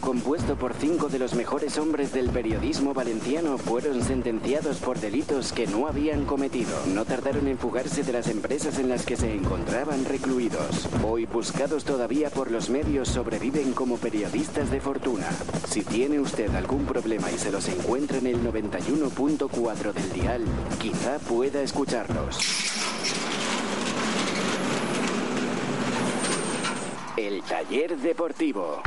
compuesto por cinco de los mejores hombres del periodismo valenciano fueron sentenciados por delitos que no habían cometido. No tardaron en fugarse de las empresas en las que se encontraban recluidos. Hoy buscados todavía por los medios sobreviven como periodistas de fortuna. Si tiene usted algún problema y se los encuentra en el 91.4 del dial, quizá pueda escucharlos. El taller deportivo.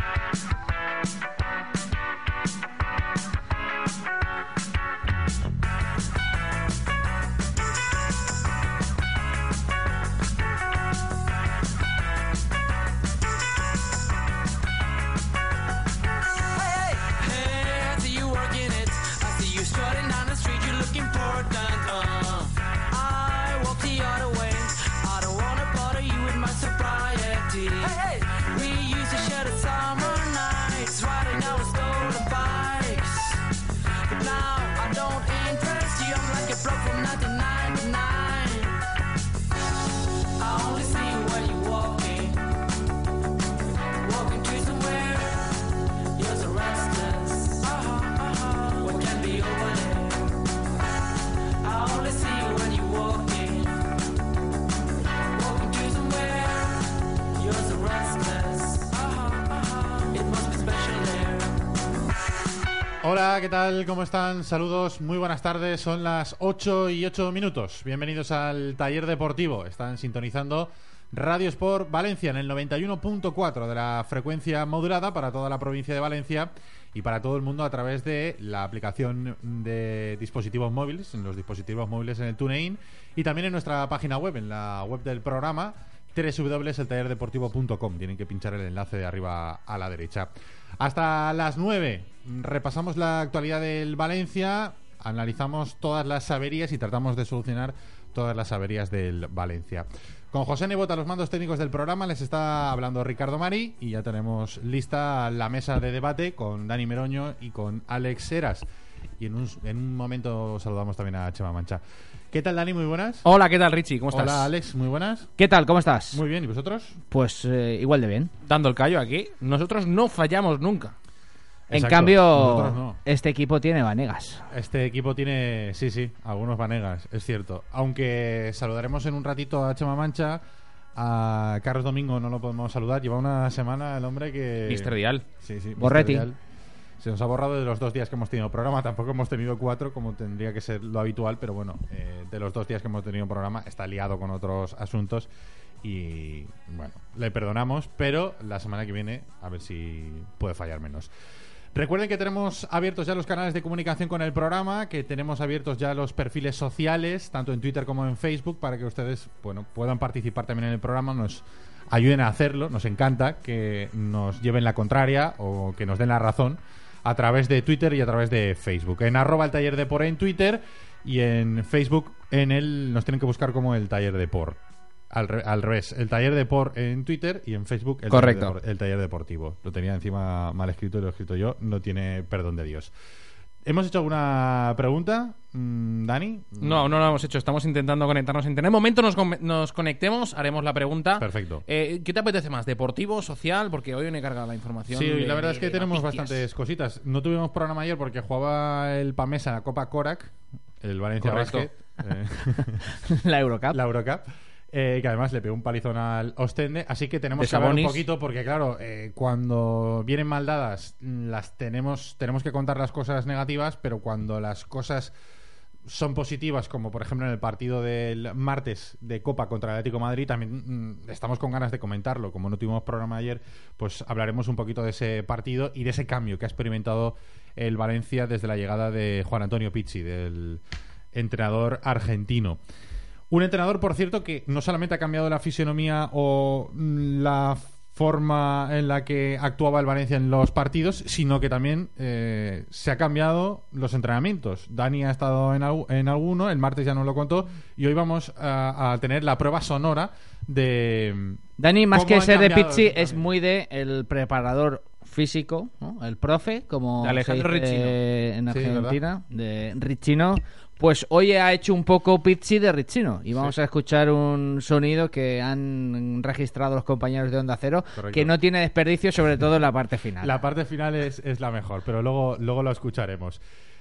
Hola, ¿qué tal? ¿Cómo están? Saludos, muy buenas tardes. Son las 8 y 8 minutos. Bienvenidos al taller deportivo. Están sintonizando Radio Sport Valencia en el 91.4 de la frecuencia modulada para toda la provincia de Valencia y para todo el mundo a través de la aplicación de dispositivos móviles, en los dispositivos móviles en el TuneIn y también en nuestra página web, en la web del programa www.eltallerdeportivo.com. Tienen que pinchar el enlace de arriba a la derecha. Hasta las 9 repasamos la actualidad del Valencia, analizamos todas las averías y tratamos de solucionar todas las averías del Valencia. Con José Nebota, los mandos técnicos del programa, les está hablando Ricardo Mari y ya tenemos lista la mesa de debate con Dani Meroño y con Alex Heras. Y en un, en un momento saludamos también a Chema Mancha. ¿Qué tal, Dani? Muy buenas. Hola, ¿qué tal, Richie? ¿Cómo estás? Hola, Alex. Muy buenas. ¿Qué tal? ¿Cómo estás? Muy bien. ¿Y vosotros? Pues eh, igual de bien. dando el callo aquí. Nosotros no fallamos nunca. En cambio, no. este equipo tiene Vanegas. Este equipo tiene, sí, sí, algunos vanegas, es cierto. Aunque saludaremos en un ratito a Chema Mancha, a Carlos Domingo no lo podemos saludar. Lleva una semana el hombre que... Mister Dial. Sí, sí, Mr. Borretti. Dial. Se nos ha borrado de los dos días que hemos tenido programa. Tampoco hemos tenido cuatro, como tendría que ser lo habitual, pero bueno, eh, de los dos días que hemos tenido programa está liado con otros asuntos y bueno, le perdonamos, pero la semana que viene a ver si puede fallar menos. Recuerden que tenemos abiertos ya los canales de comunicación con el programa, que tenemos abiertos ya los perfiles sociales, tanto en Twitter como en Facebook, para que ustedes bueno, puedan participar también en el programa, nos ayuden a hacerlo. Nos encanta que nos lleven la contraria o que nos den la razón a través de Twitter y a través de Facebook. En arroba el taller de por en Twitter y en Facebook en el nos tienen que buscar como el taller de por. Al, re- al revés, el taller de por en Twitter y en Facebook el, Correcto. Taller, de, el taller deportivo. Lo tenía encima mal escrito y lo he escrito yo. No tiene perdón de Dios. ¿Hemos hecho alguna pregunta, mm, Dani? No, no lo hemos hecho. Estamos intentando conectarnos. En el momento nos, con- nos conectemos, haremos la pregunta. Perfecto. Eh, ¿Qué te apetece más? ¿Deportivo, social? Porque hoy me he cargado la información. Sí, de- la verdad es que tenemos noticias. bastantes cositas. No tuvimos programa ayer porque jugaba el Pamesa la Copa Korak, el Valencia Correcto. Basket, eh, la Eurocup. la Eurocup. Eh, que además le pegó un palizón al Ostende, así que tenemos que hablar un poquito porque claro, eh, cuando vienen mal dadas mm, las tenemos tenemos que contar las cosas negativas, pero cuando las cosas son positivas, como por ejemplo en el partido del martes de Copa contra el Atlético de Madrid, también mm, estamos con ganas de comentarlo. Como no tuvimos programa ayer, pues hablaremos un poquito de ese partido y de ese cambio que ha experimentado el Valencia desde la llegada de Juan Antonio Pizzi, del entrenador argentino. Un entrenador, por cierto, que no solamente ha cambiado la fisionomía o mm, la forma en la que actuaba el Valencia en los partidos, sino que también eh, se ha cambiado los entrenamientos. Dani ha estado en, al- en alguno, el martes ya nos lo contó, y hoy vamos a, a tener la prueba sonora de... Dani, más ¿Cómo que ser de Pizzi, es muy de el preparador físico, ¿no? el profe, como De Alejandro se dice Richino. en Sí, Argentina, de Richino, pues hoy ha hecho un poco Pizzi de Richino. Y vamos a escuchar un sonido que han registrado los compañeros de Onda Cero, Correcto. que no tiene desperdicio, sobre todo en la parte final. La parte final es, es la mejor, pero luego, luego lo escucharemos.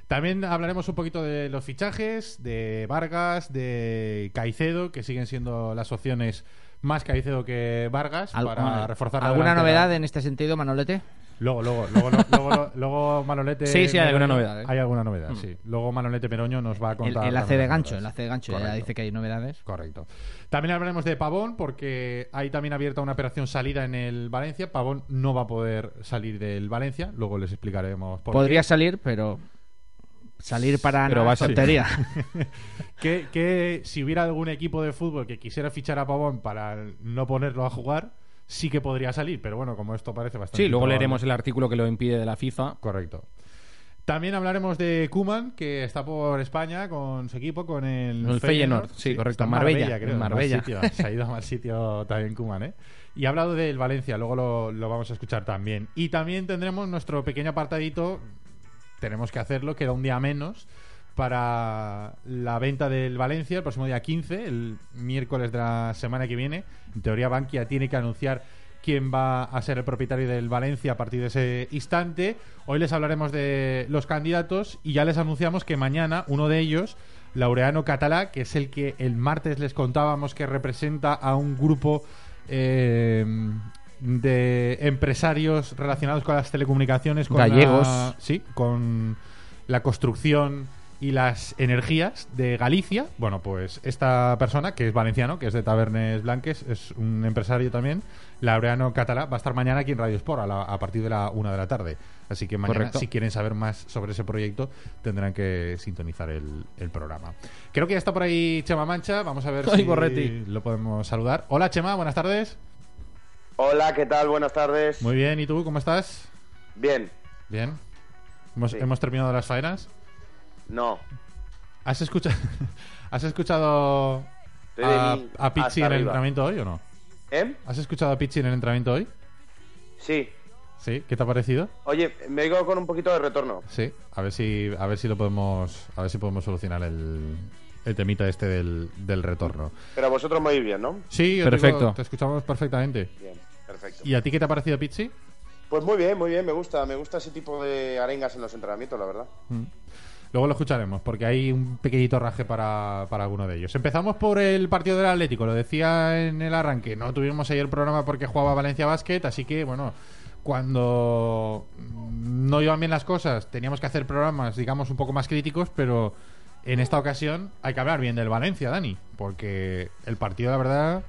También hablaremos un poquito de los fichajes, de Vargas, de Caicedo, que siguen siendo las opciones más Caicedo que Vargas para reforzar la ¿Alguna novedad en este sentido, Manolete? Luego, luego, luego, luego, luego, luego Manolete. Sí, sí, hay alguna novedad, ¿eh? Hay alguna novedad, sí. Luego Manolete Meroño nos va a contar. el AC de gancho, el. AC de gancho, ya dice que hay novedades. Correcto. También hablaremos de Pavón, porque hay también abierta una operación salida en el Valencia. Pavón no va a poder salir del Valencia. Luego les explicaremos por Podría salir, pero salir para Pero va a tontería. que, que si hubiera algún equipo de fútbol que quisiera fichar a Pavón para no ponerlo a jugar, sí que podría salir. Pero bueno, como esto parece bastante. Sí, luego leeremos el artículo que lo impide de la FIFA. Correcto. También hablaremos de Kuman, que está por España con su equipo, con el, El Feyenoord, sí, correcto, en Marbella, creo, mal Marbella. sitio. Se ha ido a mal sitio también Kuman, ¿eh? Y ha hablado del Valencia, luego lo, lo vamos a escuchar también. Y también tendremos nuestro pequeño apartadito, tenemos que hacerlo, queda un día menos, para la venta del Valencia el próximo día 15, el miércoles de la semana que viene. En teoría, Bankia tiene que anunciar quién va a ser el propietario del Valencia a partir de ese instante. Hoy les hablaremos de los candidatos y ya les anunciamos que mañana uno de ellos, Laureano Catalá, que es el que el martes les contábamos que representa a un grupo eh, de empresarios relacionados con las telecomunicaciones, con Gallegos. la- sí, con la construcción y las energías de Galicia. Bueno, pues esta persona, que es valenciano, que es de Tabernes Blanques, es un empresario también, Laureano Catalá, va a estar mañana aquí en Radio Sport a, la- a partir de la una de la tarde. Así que mañana, Correcto. si quieren saber más sobre ese proyecto, tendrán que sintonizar el, el programa. Creo que ya está por ahí Chema Mancha. Vamos a ver Ay, si Borretti. lo podemos saludar. Hola, Chema, buenas tardes. Hola, ¿qué tal? Buenas tardes. Muy bien, ¿y tú cómo estás? bien. Bien. Hemos, Sí. hemos terminado las faenas. No. ¿Has escuchado, ¿has escuchado a, a Pizzi en el entrenamiento hoy o no? ¿Eh? ¿Has escuchado a Pizzi en el entrenamiento hoy? Sí. Sí, ¿qué te ha parecido? Oye, me digo con un poquito de retorno. Sí, a ver si a ver si lo podemos a ver si podemos solucionar el, el temita este del, del retorno. Pero vosotros me oís bien, ¿no? Sí, te Perfecto. digo, te escuchamos perfectamente. Bien, perfecto. ¿Y a ti qué te ha parecido Pizzi? Pues muy bien, muy bien, me gusta, me gusta ese tipo de arengas en los entrenamientos, la verdad. Luego lo escucharemos, porque hay un pequeñito raje para, para alguno de ellos. Empezamos por el partido del Atlético, lo decía en el arranque. No tuvimos ayer programa porque jugaba Valencia Basket, así que, bueno, cuando no iban bien las cosas, teníamos que hacer programas, digamos, un poco más críticos, pero en esta ocasión hay que hablar bien del Valencia, Dani, porque el partido, la verdad,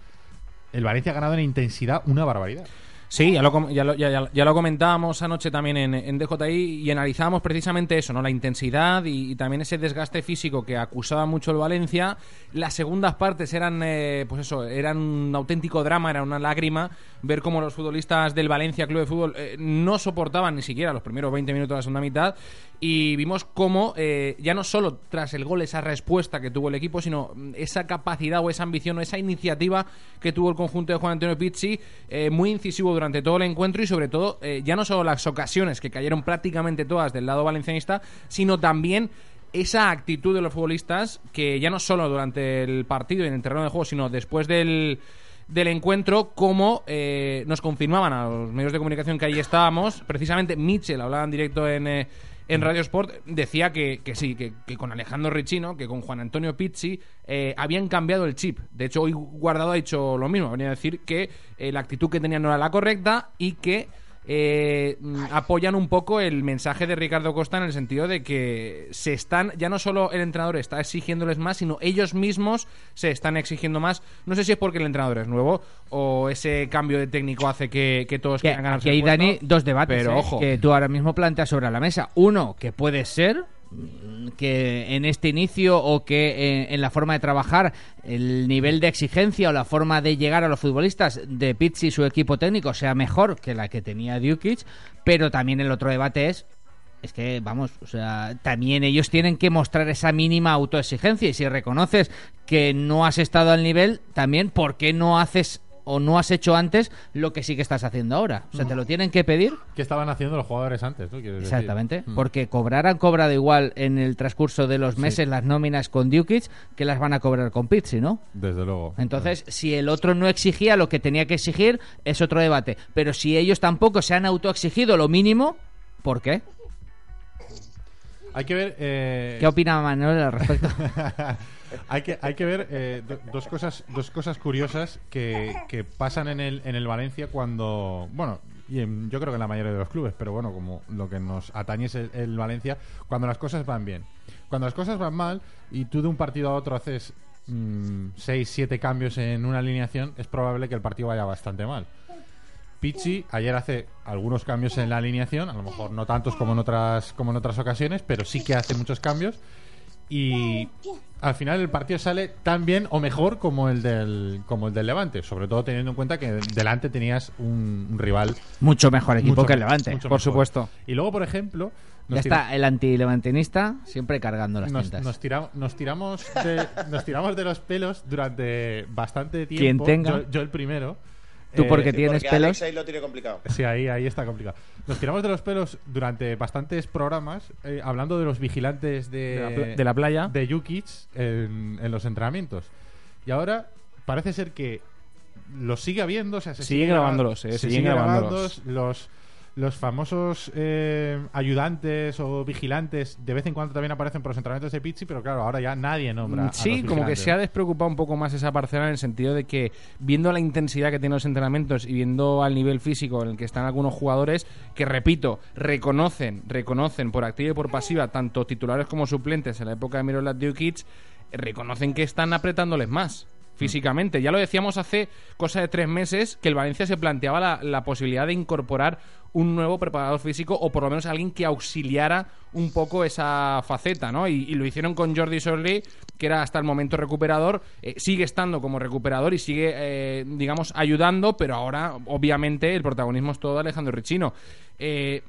el Valencia ha ganado en intensidad una barbaridad. Sí, ya lo, ya lo, ya- ya lo comentábamos anoche también en, en DJI y analizábamos precisamente eso, ¿no? La intensidad y, y también ese desgaste físico que acusaba mucho el Valencia. Las segundas partes eran, eh, pues eso, eran un auténtico drama, era una lágrima ver cómo los futbolistas del Valencia Club de Fútbol eh, no soportaban ni siquiera los primeros 20 minutos de la segunda mitad y vimos cómo eh, ya no solo tras el gol esa respuesta que tuvo el equipo, sino mm, esa capacidad o esa ambición o esa iniciativa que tuvo el conjunto de Juan Antonio Pizzi, eh, muy incisivo durante todo el encuentro y sobre todo eh, ya no solo las ocasiones que cayeron prácticamente todas del lado valencianista, sino también esa actitud de los futbolistas que ya no solo durante el partido y en el terreno de juego, sino después del, del encuentro, como eh, nos confirmaban a los medios de comunicación que ahí estábamos, precisamente Mitchell hablaba en directo en, eh, en Radio Sport, decía que, que sí, que, con Alejandro Richino, que con Juan Antonio Pizzi, eh, habían cambiado el chip. De hecho, hoy Guardado ha dicho lo mismo, venía a decir que eh, la actitud que tenían no era la correcta y que eh, mm, apoyan un poco el mensaje de Ricardo Costa en el sentido de que se están, ya no solo el entrenador está exigiéndoles más, sino ellos mismos se están exigiendo más. No sé si es porque el entrenador es nuevo o ese cambio de técnico hace que, que todos Que quieran ganarse aquí hay. Dani, dos debates Pero ¿eh? ojo, que tú ahora mismo planteas sobre la mesa. Uno, que puede ser que en este inicio o que eh, en la forma de trabajar el nivel de exigencia o la forma de llegar a los futbolistas de Pizzi y su equipo técnico sea mejor que la que tenía Dukic, pero también el otro debate es es que, vamos, o sea, también ellos tienen que mostrar esa mínima autoexigencia y si reconoces que no has estado al nivel, también, ¿por qué no haces o no has hecho antes lo que sí que estás haciendo ahora. O sea, te lo tienen que pedir. ¿Qué estaban haciendo los jugadores antes? ¿no? Quieres. Exactamente, Mm. porque cobrar han cobrado igual en el transcurso de los meses las nóminas con Dukic que las van a cobrar con Pizzi, ¿no? Desde luego. Entonces, si el otro no exigía lo que tenía que exigir, es otro debate. Pero si ellos tampoco se han autoexigido lo mínimo, ¿por qué? Hay que ver. eh, ¿Qué opina Manuel al respecto? hay, que, hay que ver eh, do- dos, cosas, dos cosas curiosas que, que pasan en el, en el Valencia cuando. Bueno, y en- yo creo que en la mayoría de los clubes, pero bueno, como lo que nos atañe es el, Valencia, cuando las cosas van bien. Cuando las cosas van mal y tú de un partido a otro haces 6, 7 cambios en una alineación, es probable que el partido vaya bastante mal. Pichi ayer hace algunos cambios en la alineación, a lo mejor no tantos como en otras como en otras ocasiones, pero sí que hace muchos cambios y al final el partido sale tan bien o mejor como el del como el del Levante, sobre todo teniendo en cuenta que delante tenías un, un rival Mucho mejor equipo mucho que el Levante. por mejor. supuesto. Y luego, por ejemplo, Ya está el antilevantinista siempre cargando las nos, tintas. nos tira- nos tiramos de, nos tiramos de los pelos durante bastante tiempo. Quien tenga. Yo, yo el primero. Tú Eh, porque Sí, tienes porque pelos. Alex ahí lo tiene complicado. Sí, ahí, ahí está complicado. Nos tiramos de los pelos durante bastantes programas eh, hablando de los vigilantes de, De la pla- de la playa. de Jukic en, en los entrenamientos. Y ahora parece ser que los sigue habiendo. O sea, se Siguen sigue graba- grabándolos, eh, se siguen sigue grabando grabándolos. Los, los famosos eh, ayudantes o vigilantes de vez en cuando también aparecen por los entrenamientos de Pizzi, pero claro, ahora ya nadie nombra. a Sí, los como que se ha despreocupado un poco más esa parcela en el sentido de que viendo la intensidad que tienen los entrenamientos y viendo al nivel físico en el que están algunos jugadores que repito, reconocen, reconocen por activa y por pasiva tanto titulares como suplentes en la época de Miroslav Djukic, reconocen que están apretándoles más físicamente. Ya lo decíamos hace cosa de tres meses que el Valencia se planteaba la, la posibilidad de incorporar un nuevo preparador físico o por lo menos alguien que auxiliara un poco esa faceta, ¿no? Y, y lo hicieron con Jordi Sorley, que era hasta el momento recuperador, eh, sigue estando como recuperador y sigue, eh, digamos, ayudando, pero ahora, obviamente, el protagonismo es todo de Alejandro Richino. Eh,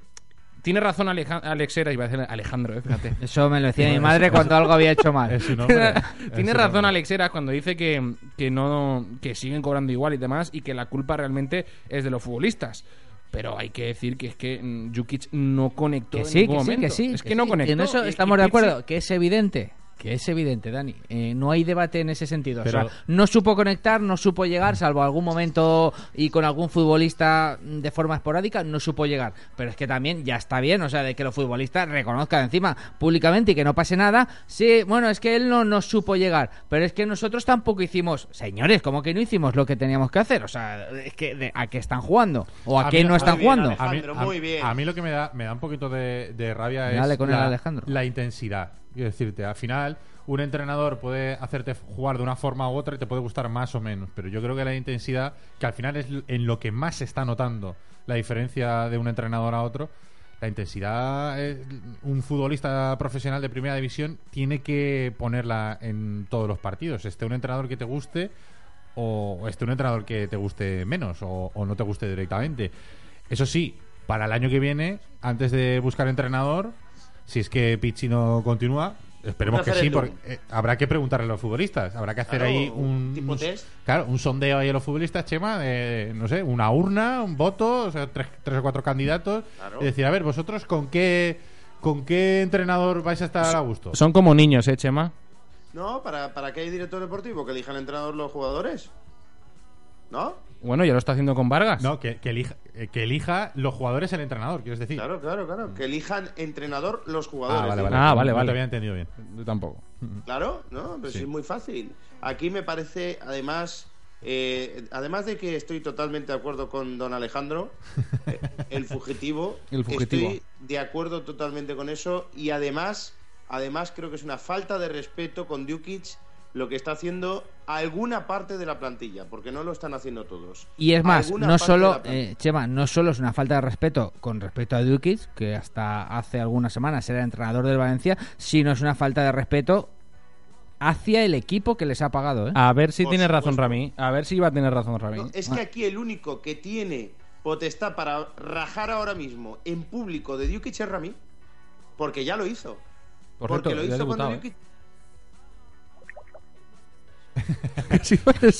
tiene razón Aleja- Alex Heras, iba a decir Alejandro, eh, fíjate. Eso me lo decía mi madre cuando algo había hecho mal. Tiene razón. Alex Heras cuando dice que, que no que siguen cobrando igual y demás y que la culpa realmente es de los futbolistas. Pero hay que decir que es que mm, Jukic no conectó Que en sí, ningún que sí, momento. que sí. Es que, no sí. conectó. En eso estamos y de acuerdo, que es evidente. Que es evidente, Dani. Eh, no hay debate en ese sentido. Pero- O sea, no supo conectar, no supo llegar, salvo algún momento y con algún futbolista mm, de forma esporádica, no supo llegar. Pero es que también ya está bien, o sea, de que los futbolistas reconozcan encima públicamente y que no pase nada. Sí, bueno, es que él no nos supo llegar, pero es que nosotros tampoco hicimos, señores, como que no hicimos lo que teníamos que hacer. O sea, es que de- a qué están jugando o a, A qué mí- no están bien, jugando. Alejandro. A mí, a- muy bien. a mí lo que me da, me da un poquito de, de rabia es Dale con el la, Alejandro. la intensidad. Quiero decirte, al final un entrenador puede hacerte jugar de una forma u otra y te puede gustar más o menos, pero yo creo que la intensidad, que al final es en lo que más se está notando la diferencia de un entrenador a otro, la intensidad, eh, un futbolista profesional de primera división tiene que ponerla en todos los partidos, esté un entrenador que te guste o esté un entrenador que te guste menos o, o no te guste directamente. Eso sí, para el año que viene, antes de buscar entrenador, si es que Pichi no continúa, esperemos que sí, porque eh, habrá que preguntarle a los futbolistas, habrá que hacer Claro, ahí un un, tipo un- test. claro, un sondeo ahí a los futbolistas, Chema, de, no sé, una urna, un voto, o sea, tres, tres o cuatro candidatos, Claro. y decir, a ver, vosotros con qué con qué entrenador vais a estar a gusto. Son como niños, ¿eh, Chema? No, ¿para, ¿para qué hay director deportivo? ¿Que elijan entrenador los jugadores? ¿No? Bueno, ya lo está haciendo con Vargas. No, que, que elija, eh, que elija los jugadores el entrenador, quieres decir. Claro, claro, claro. Que elijan entrenador los jugadores. Ah, vale, vale. Ah, No- vale, no vale. te había entendido bien. Yo tampoco. Claro, ¿no? Pero Sí. sí. es muy fácil. Aquí me parece, además, eh, además de que estoy totalmente de acuerdo con don Alejandro, eh, el fugitivo, El fugitivo. estoy de acuerdo totalmente con eso y además, además creo que es una falta de respeto con Dukic lo que está haciendo alguna parte de la plantilla, porque no lo están haciendo todos. Y es más, Alguna no solo, eh, Chema, no solo es una falta de respeto con respecto a Dukic, que hasta hace algunas semanas era entrenador del Valencia, sino es una falta de respeto hacia el equipo que les ha pagado. ¿eh? A ver si tiene razón. Rami. A ver si va a tener razón Rami. No, es que aquí el único que tiene potestad para rajar ahora mismo en público de Dukic es Rami, porque ya lo hizo. Por porque cierto, lo hizo cuando debutado, ¿eh?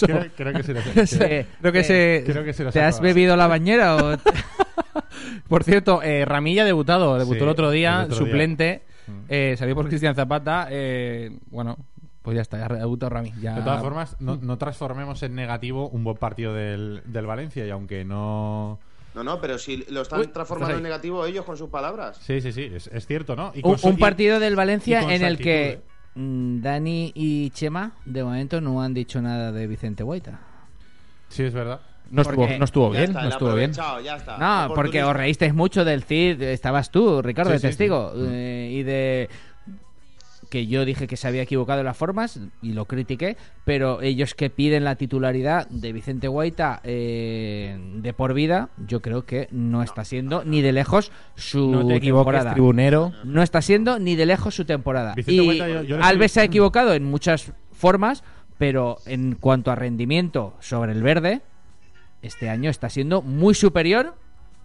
Creo, creo que sí lo Eh, Creo que eh, se... Creo que ¿Te has bebido la bañera o...? Por cierto, eh, Ramilla ha debutado, debutó Sí, el otro día, el otro día. suplente, Mm. eh, salió por Cristian Zapata, eh, bueno, pues ya está, ya ha debutado Rami. Ya... De todas formas, no, no transformemos en negativo un buen partido del, del Valencia y aunque no... No, no, pero si lo están Uy, transformando en negativo ellos con sus palabras. Sí, sí, sí, es, es cierto, ¿no? Y un, con su- un y- partido del Valencia en el que Dani y Chema de momento no han dicho nada de Vicente Guaita. Sí, es verdad. no, estuvo, porque- no estuvo bien, está, no estuvo bien. ya está. No, porque os reísteis mucho del CID, estabas tú, Ricardo, Sí, de sí, testigo, sí. Mm. eh, y de que yo dije que se había equivocado en las formas y lo critiqué, pero ellos que piden la titularidad de Vicente Guaita eh, de por vida, yo creo que no está siendo ni de lejos su No te equivoques, temporada. tribunero. No está siendo ni de lejos su temporada. Vicente y Guaita, yo- yo le Alves se ha equivocado en muchas formas, pero en cuanto a rendimiento sobre el verde, este año está siendo muy superior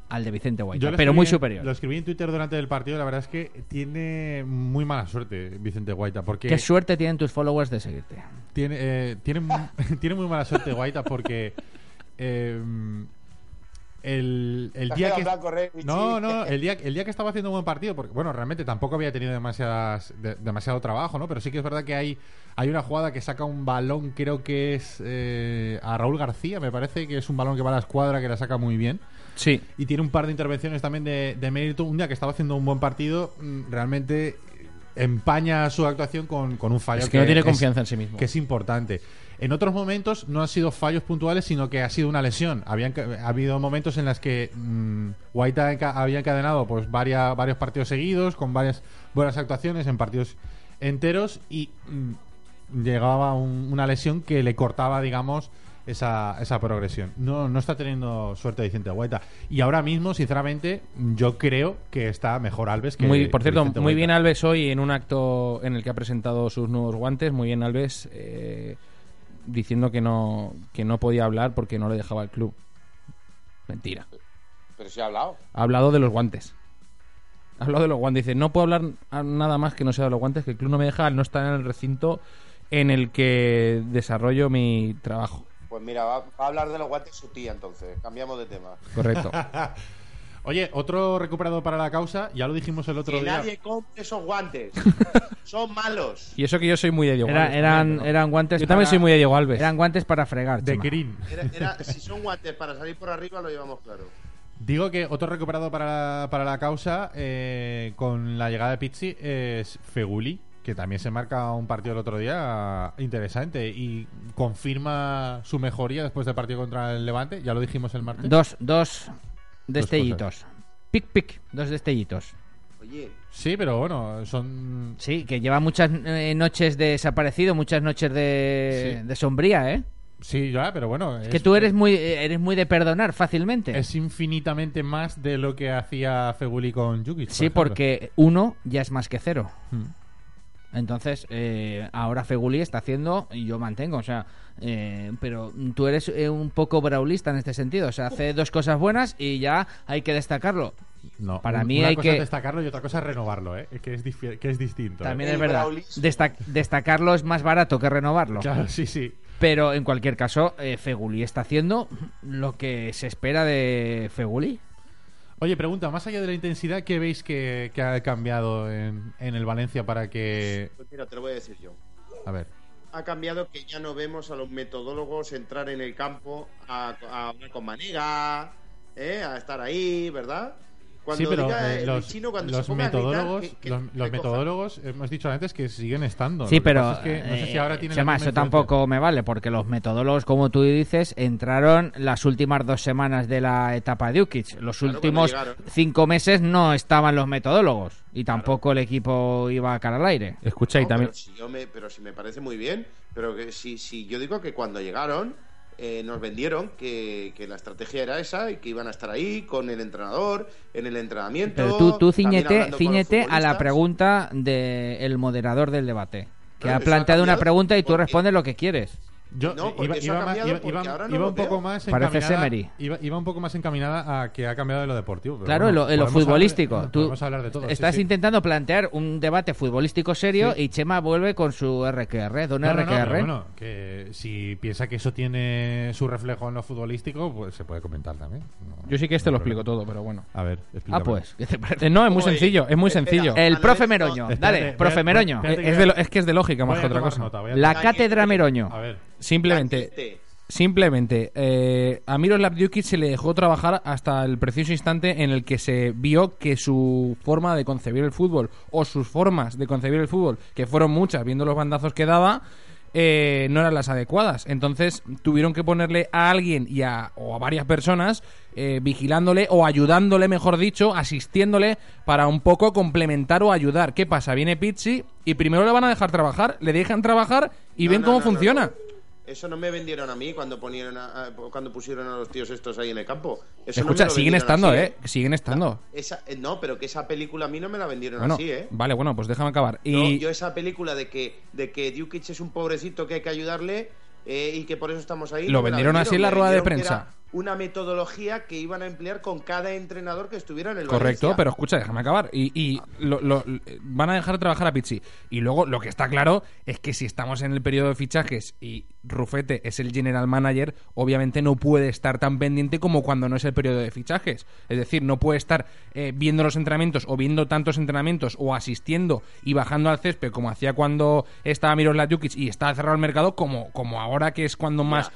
al de Vicente Guaita, pero escribí muy superior. Lo escribí en Twitter durante el partido. La verdad es que tiene muy mala suerte Vicente Guaita. Porque Qué suerte tienen tus followers de seguirte. tiene, eh, tiene, tiene muy mala suerte Guaita porque eh, el, el día que. blanco, Rey, Richie. No, no, el día, el día que estaba haciendo un buen partido, porque bueno, realmente tampoco había tenido demasiadas, de- demasiado trabajo, ¿no? Pero sí que es verdad que hay, hay una jugada que saca un balón, creo que es eh, a Raúl García, me parece que es un balón que va a la escuadra, que la saca muy bien. Sí, Y tiene un par de intervenciones también de, de mérito. Un día que estaba haciendo un buen partido, mm, realmente empaña su actuación con, con un fallo es que no tiene es- confianza en sí mismo. que es importante. En otros momentos no han sido fallos puntuales, sino que ha sido una lesión. Habían, ha habido momentos en las que mm, Guaita había encadenado pues varias, varios partidos seguidos, con varias buenas actuaciones en partidos enteros, y mm, llegaba un- una lesión que le cortaba, digamos, esa, esa progresión. No, no está teniendo suerte Vicente Guaita. Y ahora mismo, sinceramente, yo creo que está mejor Alves que Muy, por cierto, Vicente muy Guaita. bien Alves hoy en un acto en el que ha presentado sus nuevos guantes. Muy bien Alves eh, diciendo que no, que no podía hablar porque no le dejaba el club. Mentira. Pero sí ha hablado. Ha hablado de los guantes. Ha hablado de los guantes. Dice, no puedo hablar nada más que no sea de los guantes, que el club no me deja al no estar en el recinto en el que desarrollo mi trabajo. Pues mira, va, va a hablar de los guantes su tía entonces. Cambiamos de tema. Correcto. Oye, otro recuperado para la causa, ya lo dijimos el otro que día. nadie compre esos guantes. Son malos. y eso que yo soy muy de Diego Era- Alves eran, también, pero- eran guantes Yo también soy muy de Diego Alves. Eran guantes para fregar. De Chema. Green. Era, era- si son guantes para salir por arriba, lo llevamos claro. Digo que otro recuperado para la, para la causa eh, con la llegada de Pizzi es Feguli, que también se marca un partido el otro día interesante y confirma su mejoría después del partido contra el Levante. Ya lo dijimos el martes. Dos, dos destellitos. Pic, pic, dos destellitos. Oye, Sí, pero bueno, son. Sí, que lleva muchas eh, noches de desaparecido, muchas noches de, Sí. de sombría, ¿eh? Sí, ya, pero bueno. Es que tú eres muy, eres muy de perdonar fácilmente. Es infinitamente más de lo que hacía Feguli con Jukic. por sí, ejemplo. porque uno ya es más que cero. Mm. Entonces, eh, ahora Feguli está haciendo, y yo mantengo, o sea, eh, pero tú eres eh, un poco braulista en este sentido, o sea, hace dos cosas buenas y ya hay que destacarlo. No, Para un- mí una hay cosa que- es destacarlo y otra cosa es renovarlo, ¿eh? Que es, que es distinto. ¿eh? También es verdad, destacarlo es más barato que renovarlo. Claro, sí, sí. Pero en cualquier caso, eh, Feguli está haciendo lo que se espera de Feguli. Oye, pregunta, más allá de la intensidad, ¿qué veis que, que ha cambiado en, en el Valencia para que... pues mira, te lo voy a decir yo. A ver. Ha cambiado que ya no vemos a los metodólogos entrar en el campo a, a hablar con Manega, ¿eh? a estar ahí, ¿verdad? Cuando sí, pero diga eh, el los, chino, cuando los se ponga a gritar, metodólogos, que- que los, metodólogos, hemos dicho antes que siguen estando. Sí, pero es que no sé si ahora eh, tienen Chema, eso tampoco me vale, porque los metodólogos, como tú dices, entraron las últimas dos semanas de la etapa de Ukic. Los Claro, últimos cinco meses no estaban los metodólogos y tampoco el equipo iba a cara al aire. Escucha, y No, también... Pero si, yo me, pero si me parece muy bien, pero que si, si yo digo que cuando llegaron eh, nos vendieron que, que la estrategia era esa y que iban a estar ahí con el entrenador, en el entrenamiento. Pero tú, tú ciñete, ciñete a la pregunta del moderador del debate, que ha planteado una pregunta y tú respondes lo que quieres. Yo No, porque iba, un poco más Parece encaminada, Semery. iba, iba un poco más encaminada a que ha cambiado de lo deportivo. pero Claro, bueno, en lo, podemos hablar futbolístico. Tú hablar de todo. estás sí. intentando plantear un debate futbolístico serio Sí. y Chema vuelve con su RQR. Don No, no, no, RQR. pero bueno, que si piensa que eso tiene su reflejo en lo futbolístico, pues se puede comentar también. No- Yo sí que este no lo explico problema. todo, pero bueno. A ver, explícame. Ah, pues. ¿qué te parece? No, es muy Oye, sencillo, es muy espera. sencillo. El profe Meroño. Dale, profe Meroño. es, de lo- es que es de lógica más que otra cosa. La cátedra Meroño. A ver, Simplemente, simplemente eh, a Miroslav se le dejó trabajar hasta el preciso instante en el que se vio que su forma de concebir el fútbol o sus formas de concebir el fútbol, que fueron muchas viendo los bandazos que daba, eh, no eran las adecuadas. Entonces tuvieron que ponerle a alguien y a, o a varias personas eh, vigilándole o ayudándole, mejor dicho, asistiéndole para un poco complementar o ayudar. ¿Qué pasa? Viene Pizzi y primero le van a dejar trabajar, le dejan trabajar y No, ven no, cómo no, funciona. No. Eso no me vendieron a mí cuando ponieron a- cuando pusieron a los tíos estos ahí en el campo. Eso no Escucha, lo siguen estando, así, ¿eh? Siguen estando. Esa- eh, no, pero que esa película a mí no me la vendieron Bueno, así, ¿eh? vale, bueno, pues déjame acabar. Y yo esa película de que, de que Dukic es un pobrecito que hay que ayudarle eh, y que por eso estamos ahí. Lo no vendieron así en la rueda de prensa. Una metodología que iban a emplear con cada entrenador que estuviera en el Correcto, Valencia. pero escucha, déjame acabar. Y, y lo- lo- van a dejar trabajar a Pizzi. Y luego lo que está claro es que si estamos en el periodo de fichajes y Rufete es el general manager, obviamente no puede estar tan pendiente como cuando no es el periodo de fichajes. Es decir, no puede estar eh, viendo los entrenamientos o viendo tantos entrenamientos o asistiendo y bajando al césped como hacía cuando estaba Miroslav Jukic y estaba cerrado el mercado como, como ahora que es cuando más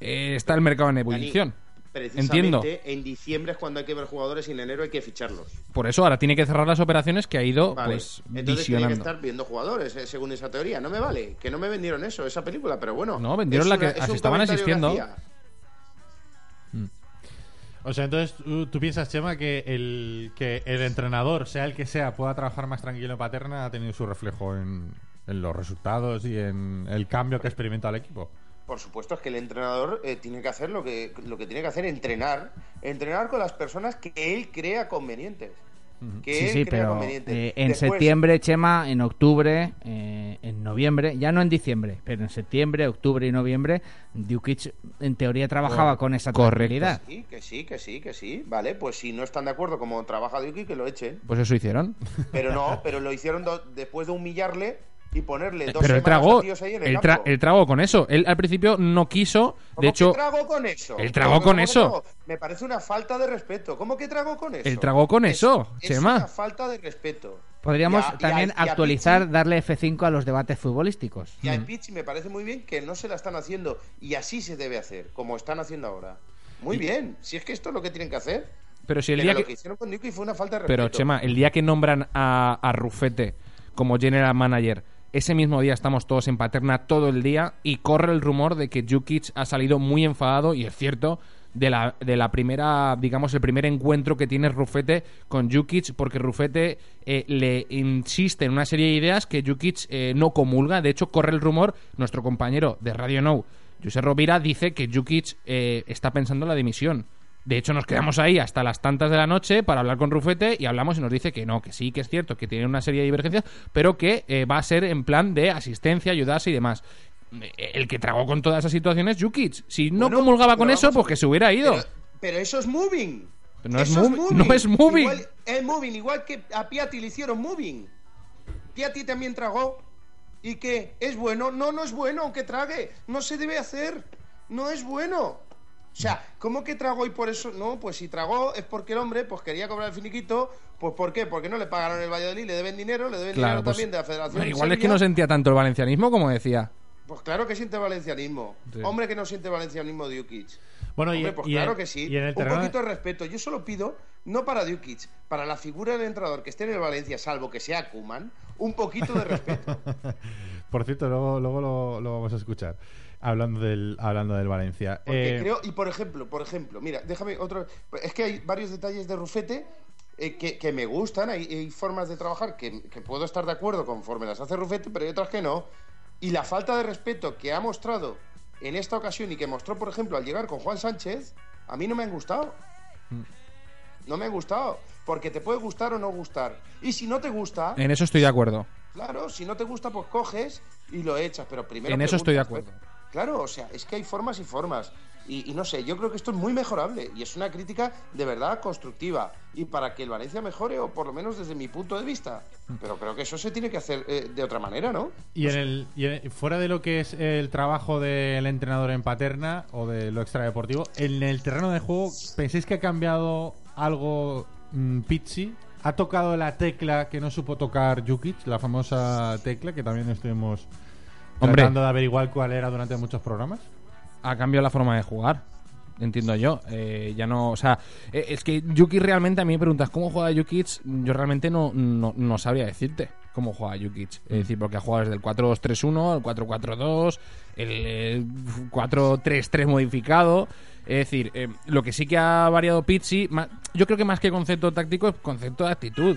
eh, está el mercado en ebullición. precisamente Entiendo. en diciembre es cuando hay que ver jugadores y en enero hay que ficharlos. Por eso ahora tiene que cerrar las operaciones que ha ido Vale. pues Entonces tiene que estar viendo jugadores, eh, según esa teoría. No me vale, que no me vendieron eso, esa película, pero bueno. No, vendieron es la que- una- es así un estaban asistiendo. hacía. O sea, entonces tú, tú piensas, Chema, que el, que el entrenador, sea el que sea, pueda trabajar más tranquilo en Paterna, ha tenido su reflejo en, en los resultados y en el cambio que experimenta el equipo. Por supuesto, es que el entrenador eh, tiene que hacer lo que, lo que tiene que hacer, entrenar. Entrenar con las personas que él crea convenientes. Que Sí, él sí, crea pero convenientes. eh, en Después, septiembre, Chema, en octubre, eh, en noviembre, ya no en diciembre, pero en septiembre, octubre y noviembre, Dukic en teoría trabajaba con esa correcto. tranquilidad. Sí, que sí, que sí, que sí. Vale, pues si no están de acuerdo como trabaja Duki, que lo echen. Pues eso hicieron. Pero no, pero lo hicieron después de humillarle y ponerle dos Pero él semanas tragó, a tíos ahí en el él, tra- campo. él tragó con eso. Él al principio no quiso, ¿Cómo de hecho, que tragó con eso? él tragó ¿Cómo que- con cómo que eso. tragó? Me parece una falta de respeto. ¿Cómo que tragó con eso? Él tragó con Es- eso, es Chema. una falta de respeto. Podríamos Y a- y a- también y actualizar, Pichi- darle F5 a los debates futbolísticos. Y a Pichi me parece muy bien que no se la están haciendo y así se debe hacer, como están haciendo ahora. Muy bien, si es que esto es lo que tienen que hacer. pero si el Pero día lo que, que hicieron con Duki fue una falta de respeto. pero Chema, el día que nombran a, a Rufete como general manager, ese mismo día estamos todos en Paterna todo el día y corre el rumor de que Jukic ha salido muy enfadado y es cierto de la, de la primera, digamos, el primer encuentro que tiene Rufete con Jukic, porque Rufete eh, le insiste en una serie de ideas que Jukic eh, no comulga. De hecho, corre el rumor, nuestro compañero de Radio Now, José Rovira, dice que Jukic eh, está pensando en la dimisión. De hecho, nos quedamos ahí hasta las tantas de la noche para hablar con Rufete y hablamos y nos dice que no, que sí, que es cierto, que tiene una serie de divergencias, pero que eh, va a ser en plan de asistencia, ayudarse y demás. El que tragó con todas esas situaciones, Jukic. Si no Bueno, comulgaba con eso, pues que se hubiera ido. Pero, pero eso es moving. No es Eso movi- no es moving. Igual, es moving, igual que a Piatti le hicieron moving. Piatti también tragó. ¿Y qué? ¿Es bueno? No, no es bueno, aunque trague. No se debe hacer. No es bueno. O sea, ¿cómo que tragó y por eso? No, pues si tragó es porque el hombre pues quería cobrar el finiquito. Pues ¿por qué? Porque no le pagaron el Valladolid, le deben dinero, le deben Claro, dinero pues, también de la Federación. de igual es que no sentía tanto el valencianismo como decía. Pues claro que siente valencianismo. Sí. Hombre que no siente valencianismo Dukic. Bueno, y- Hombre, pues y claro en- que sí. y en el Un poquito de respeto. Yo solo pido, no para Dukic, para la figura del entrenador que esté en el Valencia, salvo que sea Kuman, un poquito de respeto. Por cierto, luego, luego lo, lo vamos a escuchar. Hablando del, hablando del Valencia. Porque Eh, creo, y por ejemplo, por ejemplo, mira, déjame otro. Es que hay varios detalles de Rufete eh, que, que me gustan, hay, hay formas de trabajar que, que puedo estar de acuerdo conforme las hace Rufete, pero hay otras que no. Y la falta de respeto que ha mostrado en esta ocasión y que mostró, por ejemplo, al llegar con Juan Sánchez, a mí no me han gustado. No me han gustado. Porque te puede gustar o no gustar. Y si no te gusta, En eso estoy de acuerdo. claro, si no te gusta, pues coges y lo echas. Pero primero. En eso estoy de acuerdo. ¿eh? Claro, o sea, es que hay formas y formas. Y, y no sé, yo creo que esto es muy mejorable y es una crítica de verdad constructiva y para que el Valencia mejore o por lo menos desde mi punto de vista. Pero creo que eso se tiene que hacer eh, de otra manera, ¿no? Y, en el, y en- fuera de lo que es el trabajo del entrenador en paterna o de lo extradeportivo, en el terreno de juego, ¿pensáis que ha cambiado algo mm, Pizzi? ¿Ha tocado la tecla que no supo tocar Jukic, la famosa tecla que también estuvimos Hombre. tratando de averiguar cuál era durante muchos programas? ha cambiado la forma de jugar. Entiendo yo. Eh, ya no. O sea, eh, es que Jukic realmente a mí me preguntas cómo juega Jukic. Yo realmente no, no, no sabría decirte cómo juega Jukic. Es decir, porque ha jugado desde el 4-2-3-1, el 4-4-2, el eh, 4-3-3 modificado. Es decir, eh, lo que sí que ha variado Pizzi, yo creo que más que concepto táctico es concepto de actitud.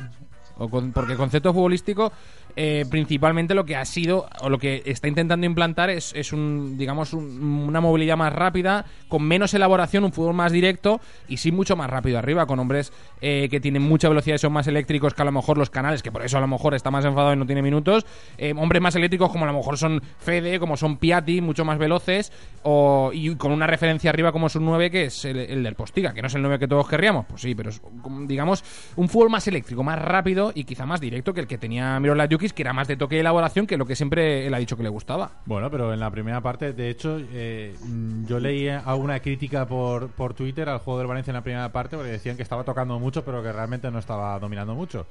O con- porque el concepto futbolístico, eh, principalmente lo que ha sido, o lo que está intentando implantar es, es un, digamos, un- una movilidad más rápida, con menos elaboración, un fútbol más directo y sí mucho más rápido arriba, con hombres eh, que tienen mucha velocidad y son más eléctricos que a lo mejor los canales, que por eso a lo mejor está más enfadado y no tiene minutos. eh, hombres más eléctricos como a lo mejor son Fede, como son Piatti, mucho más veloces, o, y con una referencia arriba como es un 9 que es el, el del Postiga, que no es el 9 que todos querríamos, pues sí, pero es, digamos, un fútbol más eléctrico, más rápido y quizá más directo que el que tenía Miroslav Que era más de toque y elaboración que lo que siempre él ha dicho que le gustaba. Bueno, pero en la primera parte, de hecho, eh, mm, yo leí alguna crítica por, por Twitter al juego del Valencia en la primera parte porque decían que estaba tocando mucho, pero que realmente no estaba dominando mucho.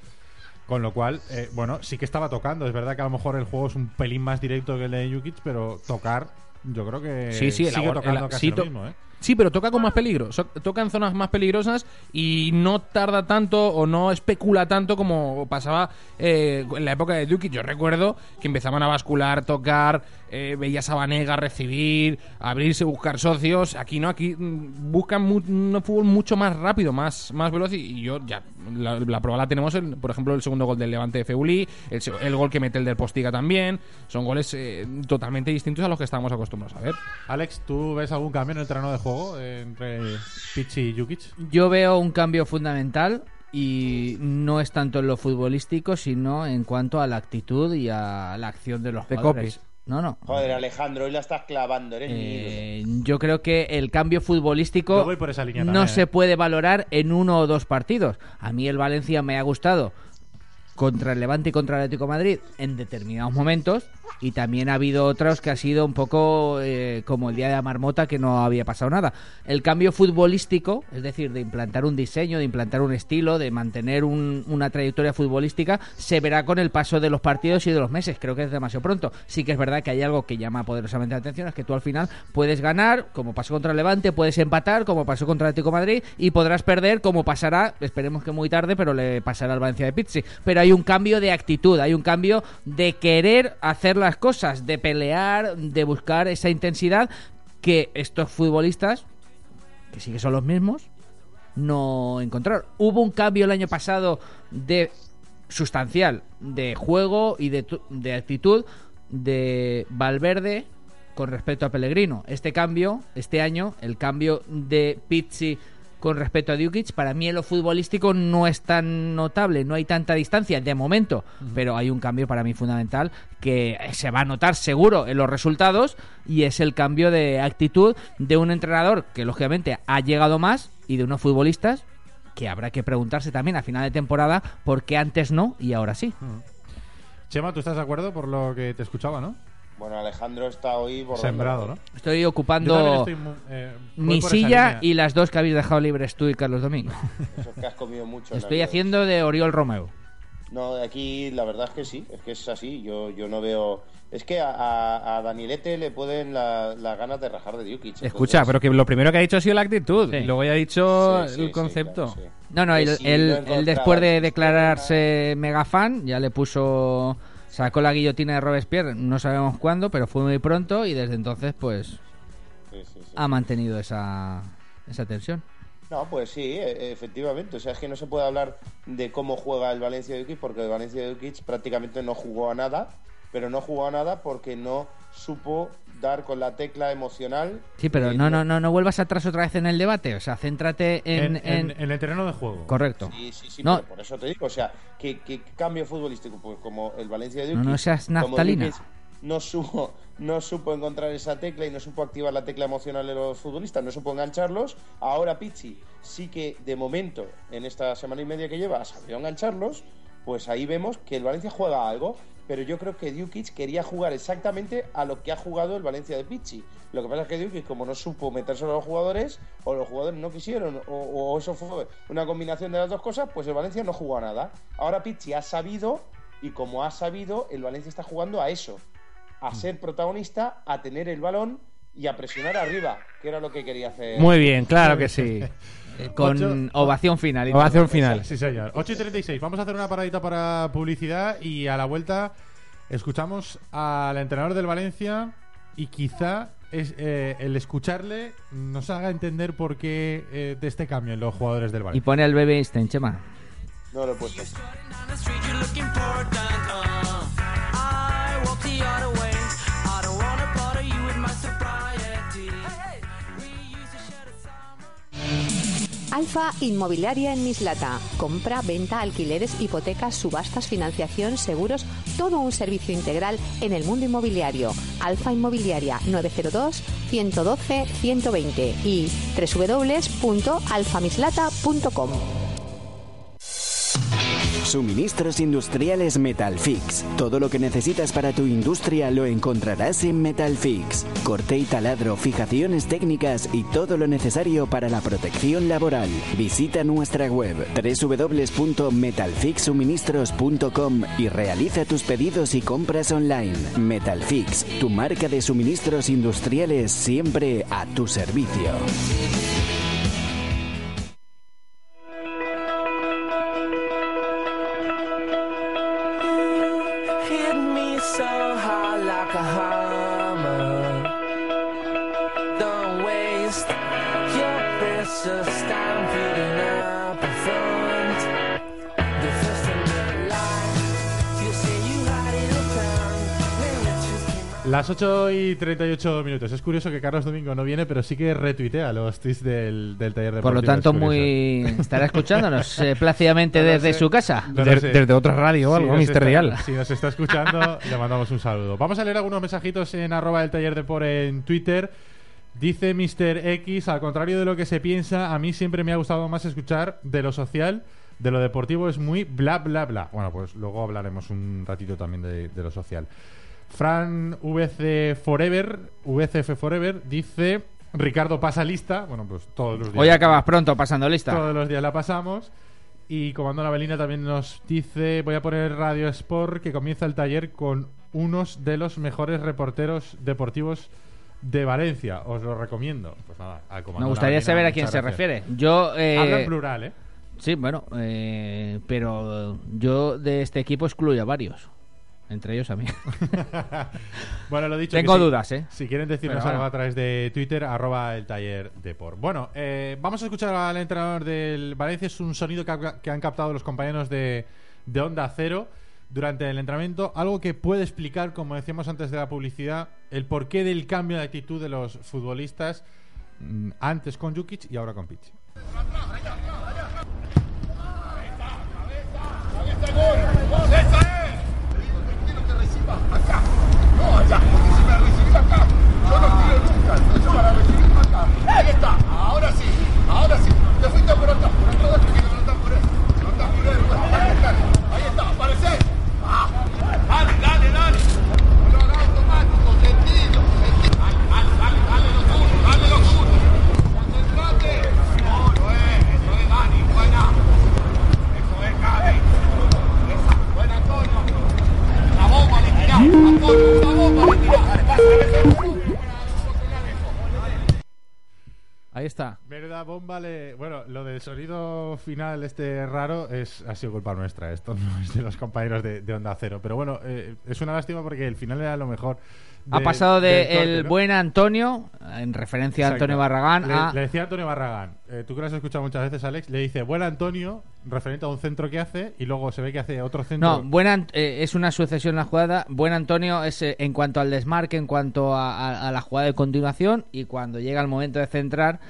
Con lo cual, eh, bueno, sí que estaba tocando. Es verdad que a lo mejor el juego es un pelín más directo que el de Jukic, pero tocar, yo creo que Sí, sí, sigue tocando ela- casi sí, lo mismo, ¿eh? Sí, pero toca con más peligro. So- toca en zonas más peligrosas y no tarda tanto o no especula tanto como pasaba eh, en la época de Duki. Yo recuerdo que empezaban a bascular, tocar, eh, veías a Vanega recibir, abrirse, buscar socios. Aquí no, aquí mm, buscan mu- un fútbol mucho más rápido, más, más veloz. Y, yo ya, la, la prueba la tenemos, en, por ejemplo, el segundo gol del Levante de Feuli, el, el gol que mete el del Postiga también. Son goles eh, totalmente distintos a los que estábamos acostumbrados a ver. Alex, ¿tú ves algún cambio en el terreno de juego eh, entre Pichi y Jukic? Yo veo un cambio fundamental y no es tanto en lo futbolístico, sino en cuanto a la actitud y a la acción de los De jugadores. No, no. Joder, Alejandro, hoy la estás clavando, eres. Eh, yo creo que el cambio futbolístico Yo voy por esa línea no también, se ¿eh? puede valorar en uno o dos partidos. A mí el Valencia me ha gustado contra el Levante y contra el Atlético de Madrid en determinados momentos y también ha habido otros que ha sido un poco eh, como el día de la marmota que no había pasado nada. El cambio futbolístico, es decir, de implantar un diseño, de implantar un estilo, de mantener un- una trayectoria futbolística, se verá con el paso de los partidos y de los meses. Creo que es demasiado pronto. Sí que es verdad que hay algo que llama poderosamente la atención, es que tú al final puedes ganar, como pasó contra el Levante, puedes empatar, como pasó contra el Atlético de Madrid, y podrás perder, como pasará, esperemos que muy tarde, pero le pasará al Valencia de Pizzi. Pero hay un cambio de actitud, hay un cambio de querer hacer las cosas, de pelear, de buscar esa intensidad que estos futbolistas, que sí que son los mismos, no encontraron. Hubo un cambio el año pasado de sustancial de juego y de, de actitud de Valverde con respecto a Pellegrino. Este cambio, este año, el cambio de Pizzi con respecto a Dukic, para mí en lo futbolístico no es tan notable, no hay tanta distancia de momento, pero hay un cambio para mí fundamental que se va a notar seguro en los resultados y es el cambio de actitud de un entrenador que lógicamente ha llegado más y de unos futbolistas que habrá que preguntarse también a final de temporada por qué antes no y ahora sí. Chema, ¿tú estás de acuerdo por lo que te escuchaba, no? Bueno, Alejandro está hoy borrando. Sembrado, ¿no? Estoy ocupando estoy eh, mi silla y las dos que habéis dejado libres tú y Carlos Domingo. Eso es que has comido mucho. la Estoy haciendo de Oriol Romeo. No, de aquí la verdad es que sí, es que es así. Yo, yo no veo. Es que a, a, a Danielete le pueden la- las ganas de rajar de Jukic. Escucha, pero que lo primero que ha dicho ha sido la actitud. Sí. Y luego ya ha dicho Sí, sí, el sí, concepto. claro, sí. No, no, él, si él- no él después de declararse mega fan, ya le puso. Sacó la guillotina de Robespierre, no sabemos cuándo, pero fue muy pronto y desde entonces, pues, Sí, sí, sí. ha mantenido esa, esa tensión. No, pues sí, e- efectivamente. O sea, es que no se puede hablar de cómo juega el Valencia de Dukic porque el Valencia de Dukic prácticamente no jugó a nada, pero no jugó a nada porque no supo dar con la tecla emocional. Sí, pero no, no, no, no vuelvas atrás otra vez en el debate. O sea, céntrate en. En, en- en- en el terreno de juego. Correcto. Sí, sí, sí, No. pero por eso te digo, o sea, ¿qué, qué cambio futbolístico? Pues como el Valencia de No, Dukic, no seas como naftalina. No supo, no supo encontrar esa tecla y no supo activar la tecla emocional de los futbolistas, no supo engancharlos. Ahora Pichi sí que de momento, en esta semana y media que lleva, ha sabido engancharlos. Pues ahí vemos que el Valencia juega algo, pero yo creo que Dukic quería jugar exactamente a lo que ha jugado el Valencia de Pichi. Lo que pasa es que Dukic, como no supo meterse a los jugadores, o los jugadores no quisieron, o, o eso fue una combinación de las dos cosas, pues el Valencia no jugó a nada. Ahora Pichi ha sabido, y como ha sabido, el Valencia está jugando a eso, a ser protagonista, a tener el balón y a presionar arriba, que era lo que quería hacer. Muy bien, claro que sí. Eh, Con Ocho- ovación final. y Ovación final. Sí, señor. 8 y 36. Vamos a hacer una paradita para publicidad y a la vuelta escuchamos al entrenador del Valencia y quizá es, eh, el escucharle nos haga entender por qué eh, de este cambio en los jugadores del Y Valencia. pone al bebé Einstein, Chema. No lo he puesto. Alfa Inmobiliaria en Mislata. Compra, venta, alquileres, hipotecas, subastas, financiación, seguros, todo un servicio integral en el mundo inmobiliario. Alfa Inmobiliaria 902 112 120 y www.alfamislata.com. Suministros industriales Metalfix. Todo lo que necesitas para tu industria lo encontrarás en Metalfix. Corte y taladro, fijaciones técnicas y todo lo necesario para la protección laboral. Visita nuestra web www.metalfixsuministros.com y realiza tus pedidos y compras online. Metalfix, tu marca de suministros industriales siempre a tu servicio. Las 8 y 38 minutos. Es curioso que Carlos Domingo no viene, pero sí que retuitea los tweets del, del taller de Por lo tanto, muy estará escuchándonos eh, plácidamente No desde sé. su casa. No desde otra radio o Si algo, nos Mister está- Real. Si nos está escuchando, le mandamos un saludo. Vamos a leer algunos mensajitos en arroba del taller de por en Twitter. Dice Mr. X, al contrario de lo que se piensa, a mí siempre me ha gustado más escuchar de lo social, de lo deportivo es muy bla bla bla. Bueno, pues luego hablaremos un ratito también de, de lo social. Fran VC Forever, VCF Forever, dice Ricardo pasa lista. Bueno, pues todos los días. Hoy acabas pronto pasando lista. Todos los días la pasamos. Y Comando la Belina también nos dice: Voy a poner Radio Sport que comienza el taller con unos de los mejores reporteros deportivos de Valencia. Os lo recomiendo. Pues nada, Comando Me gustaría Belina, saber a quién se gracias. refiere. Yo, eh, Habla en plural, ¿eh? Sí, bueno, eh, pero yo de este equipo excluyo a varios. Entre ellos a mí. bueno, lo dicho. Tengo que si- dudas, ¿eh? Si quieren decirnos algo a través de Twitter, arroba el taller Deport. Bueno, eh, vamos a escuchar al entrenador del Valencia. Es un sonido que, ha- que han captado los compañeros de, de Onda Cero durante el entrenamiento. Algo que puede explicar, como decíamos antes de la publicidad, el porqué del cambio de actitud de los futbolistas mm, antes con Jukic y ahora con Pichi. Ahí está, ahora sí, ahora sí. Está. Verdad, bomba le... Bueno, lo del sonido final este raro es ha sido culpa nuestra. Esto no es de los compañeros de, de Onda Cero. Pero bueno, eh, es una lástima porque el final era lo mejor. ha pasado de el ¿no? buen Antonio, en referencia a Exacto. Antonio Barragán, le, a... le decía Antonio Barragán, eh, tú que lo has escuchado muchas veces, Alex, le dice buen Antonio, referente a un centro que hace, y luego se ve que hace otro centro. No, buen eh, es una sucesión la jugada. Buen Antonio es eh, en cuanto al desmarque, en cuanto a, a- a la jugada de continuación y cuando llega el momento de centrar,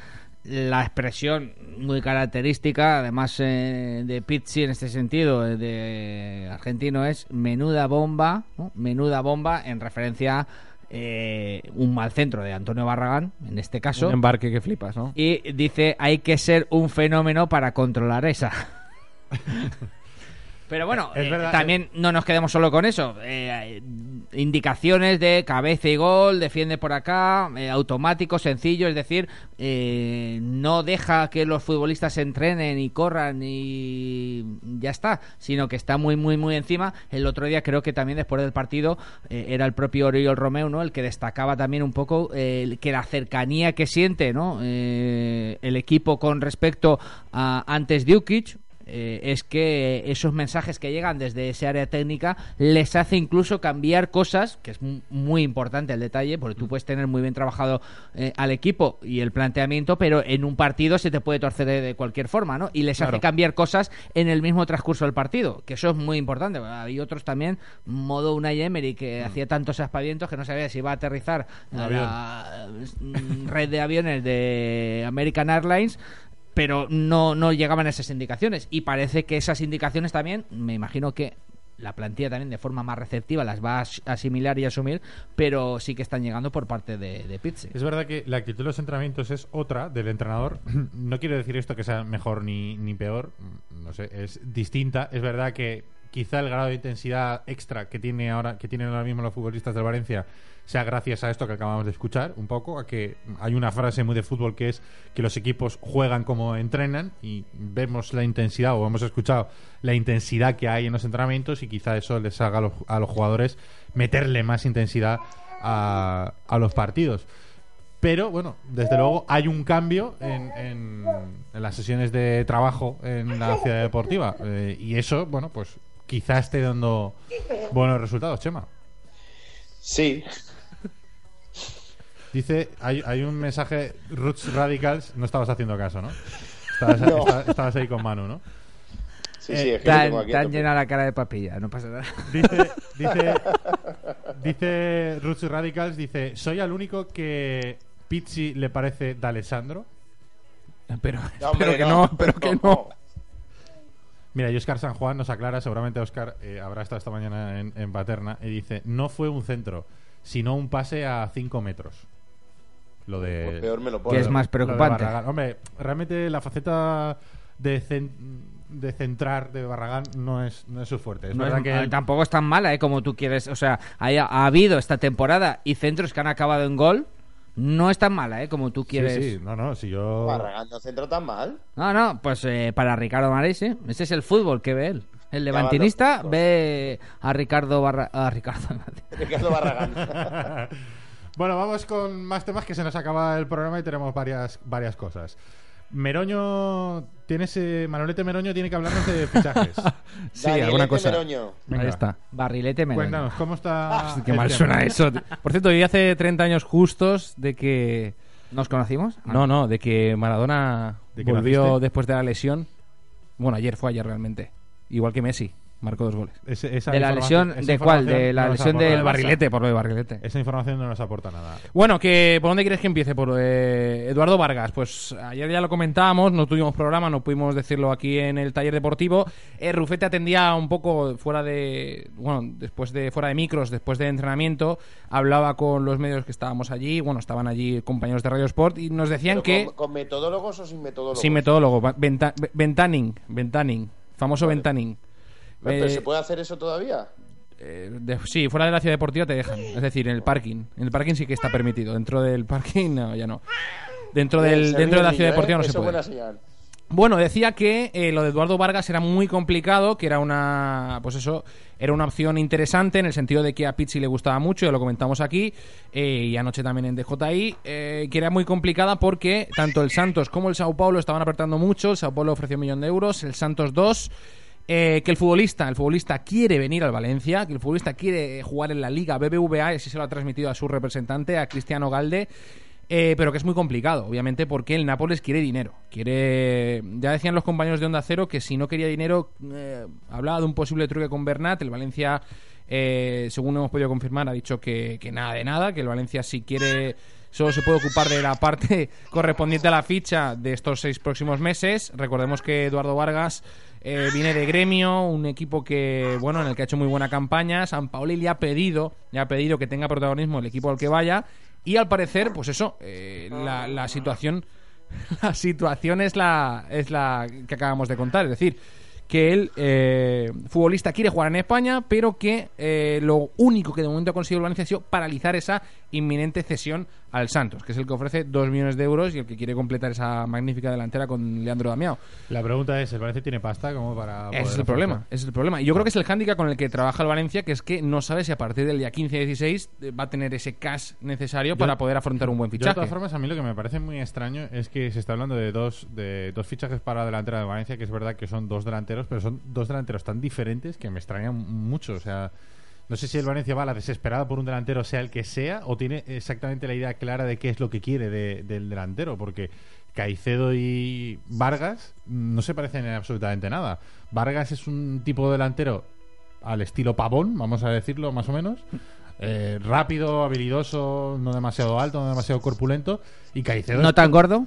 la expresión muy característica, además eh, de Pizzi en este sentido, eh, de argentino, es menuda bomba, ¿no? menuda bomba, en referencia a eh, un mal centro de Antonio Barragán, en este caso. Un embarque que flipas, ¿no? Y dice, hay que ser un fenómeno para controlar esa. Pero bueno, Es eh, verdad, también no nos quedemos solo con eso. Eh, indicaciones de cabeza y gol, defiende por acá, eh, automático, sencillo, es decir, eh, no deja que los futbolistas se entrenen y corran y ya está, sino que está muy, muy, muy encima. El otro día creo que también después del partido eh, era el propio Oriol Romeu, ¿no? El que destacaba también un poco eh, el- que la cercanía que siente, ¿no? Eh, el equipo con respecto a antes Djukic, eh, es que esos mensajes que llegan desde ese área técnica les hace incluso cambiar cosas, que es mu- muy importante el detalle, porque tú puedes tener muy bien trabajado eh, al equipo y el planteamiento, pero en un partido se te puede torcer de, de cualquier forma, ¿no? Y les hace cambiar cosas en el mismo transcurso del partido, que eso es muy importante. Hay otros también, modo una Emery, que hacía tantos aspavientos que no sabía si iba a aterrizar a la mm, red de aviones de American Airlines pero no, no llegaban esas indicaciones. Y parece que esas indicaciones también, me imagino que la plantilla también de forma más receptiva las va a as- asimilar y asumir, pero sí que están llegando por parte de, de Pizzi. Es verdad que la actitud de los entrenamientos es otra del entrenador. No quiero decir esto que sea mejor ni, ni peor, no sé, es distinta. Es verdad que quizá el grado de intensidad extra que tiene ahora que tienen ahora mismo los futbolistas del Valencia sea gracias a esto que acabamos de escuchar, un poco, a que hay una frase muy de fútbol que es que los equipos juegan como entrenan y vemos la intensidad o hemos escuchado la intensidad que hay en los entrenamientos y quizá eso les haga a los, a los jugadores meterle más intensidad a, los partidos. Pero bueno, desde luego hay un cambio en, en- en las sesiones de trabajo en la ciudad deportiva. Eh, y eso, bueno, pues quizá esté dando buenos resultados, Chema. Sí, Dice, hay, hay un mensaje, Roots Radicals, no estabas haciendo caso, ¿no? Estabas, No. esta- estabas ahí con Manu, ¿no? sí, Eh, sí, es que lo Tan, tengo aquí a tan tope. llena la cara de papilla, no pasa nada. Dice, dice, dice Roots Radicals, dice, soy al único que Pizzi le parece D'Alessandro. Pero, No, hombre, pero que no, pero que no. Mira, y Oscar San Juan nos aclara, seguramente Oscar eh, habrá estado esta mañana en, en Paterna, y dice, no fue un centro, sino un pase a 5 metros. Lo de... Pues peor me lo Que pone. es más preocupante. Hombre, realmente la faceta de, cen- de centrar de Barragán no es, no es su fuerte. Es No es- verdad que él- tampoco es tan mala ¿eh? como tú quieres. O sea, haya- ha habido esta temporada y centros que han acabado en gol. No es tan mala ¿eh? como tú Sí, quieres. sí, no, no, si yo... Barragán no tan mal. No, no, pues eh, para Ricardo Marés, ¿eh? ese es el fútbol que ve él. El levantinista ve a Ricardo Barra... a Ricardo Ricardo Barragán. Bueno, vamos con más temas que se nos acaba el programa y tenemos varias, varias cosas. Meroño, tienes, eh, Manolete Meroño tiene que hablarnos de fichajes. Sí, Danielete alguna cosa. Meroño. Venga. Ahí está. Barrilete Meroño. Cuéntanos, ¿cómo está? Qué el mal tema? suena eso. Por cierto, hoy hace 30 años justos de que... ¿Nos conocimos? Ah. No, no, de que Maradona ¿De que volvió naciste? después de la lesión. Bueno, ayer fue ayer realmente. Igual que Messi. Marcó dos goles. Esa ¿De la lesión de cuál? ¿De la no lesión del. Barrilete, por lo de Barrilete. Esa información no nos aporta nada. Bueno, que ¿por dónde quieres que empiece? Por eh, Eduardo Vargas. Pues ayer ya lo comentábamos, no tuvimos programa, no pudimos decirlo aquí en el taller deportivo. Eh, Rufete atendía un poco fuera de, bueno, después de fuera de micros, después de entrenamiento, hablaba con los medios que estábamos allí, bueno, estaban allí compañeros de Radio Sport y nos decían Pero que con, con metodólogos o sin metodólogos? sin metodólogo, venta- ventaning, ventaning, famoso ventaning. Pero, Eh, ¿se puede hacer eso todavía? eh, de- sí, fuera de la ciudad deportiva te dejan. Es decir, en el parking. En el parking sí que está permitido. Dentro del parking, no, ya no. Dentro, del, se dentro de la ciudad deportiva ¿eh? no se Eso es puede. Bueno, decía que eh, lo de Eduardo Vargas era muy complicado, que era una, pues eso, era una opción interesante en el sentido de que a Pizzi le gustaba mucho, ya lo comentamos aquí, eh, y anoche también en DJI, eh, que era muy complicada porque tanto el Santos como el Sao Paulo estaban apretando mucho, el Sao Paulo ofreció un millón de euros, el Santos dos, eh, que el futbolista, el futbolista quiere venir al Valencia, que el futbolista quiere jugar en la Liga BBVA, y así se lo ha transmitido a su representante, a Cristiano Galde, eh, pero que es muy complicado, obviamente, porque el Nápoles quiere dinero. Quiere. Ya decían los compañeros de Onda Cero que si no quería dinero, eh, hablaba de un posible truque con Bernat. El Valencia, eh, según hemos podido confirmar, ha dicho que, que nada de nada, que el Valencia si quiere. solo se puede ocupar de la parte correspondiente a la ficha de estos seis próximos meses. Recordemos que Eduardo Vargas eh, viene de Gremio, un equipo que, bueno, en el que ha hecho muy buena campaña. San Paoli le ha pedido, le ha pedido que tenga protagonismo el equipo al que vaya. Y al parecer, pues eso, eh, la, situación, la situación es la, es la que acabamos de contar. Es decir, que el eh, futbolista quiere jugar en España, pero que lo único que de momento ha conseguido Valencia ha sido paralizar esa inminente cesión al Santos, que es el que ofrece 2 millones de euros y el que quiere completar esa magnífica delantera con Leandro Damiao. La pregunta es, ¿el Valencia tiene pasta como para Ese es el problema, afrontar? ese es el problema. Y yo creo que es el hándicap con el que trabaja el Valencia, que es que no sabe si a partir del día 15-16 eh, va a tener ese cash necesario Yo- para poder afrontar un buen Yo, de fichaje. todas formas, a mí lo que me parece muy extraño es que se está hablando de dos, de dos fichajes para la delantera de Valencia, que es verdad que son dos delanteros, pero son dos delanteros tan diferentes que me extrañan mucho. O sea, no sé si el Valencia va a la desesperada por un delantero, sea el que sea, o tiene exactamente la idea clara de qué es lo que quiere de- del delantero, porque Caicedo y Vargas no se parecen en absolutamente nada. Vargas es un tipo de delantero al estilo pavón, vamos a decirlo más o menos. Eh, rápido, habilidoso, no demasiado alto, no demasiado corpulento. Y Caicedo, No tan gordo.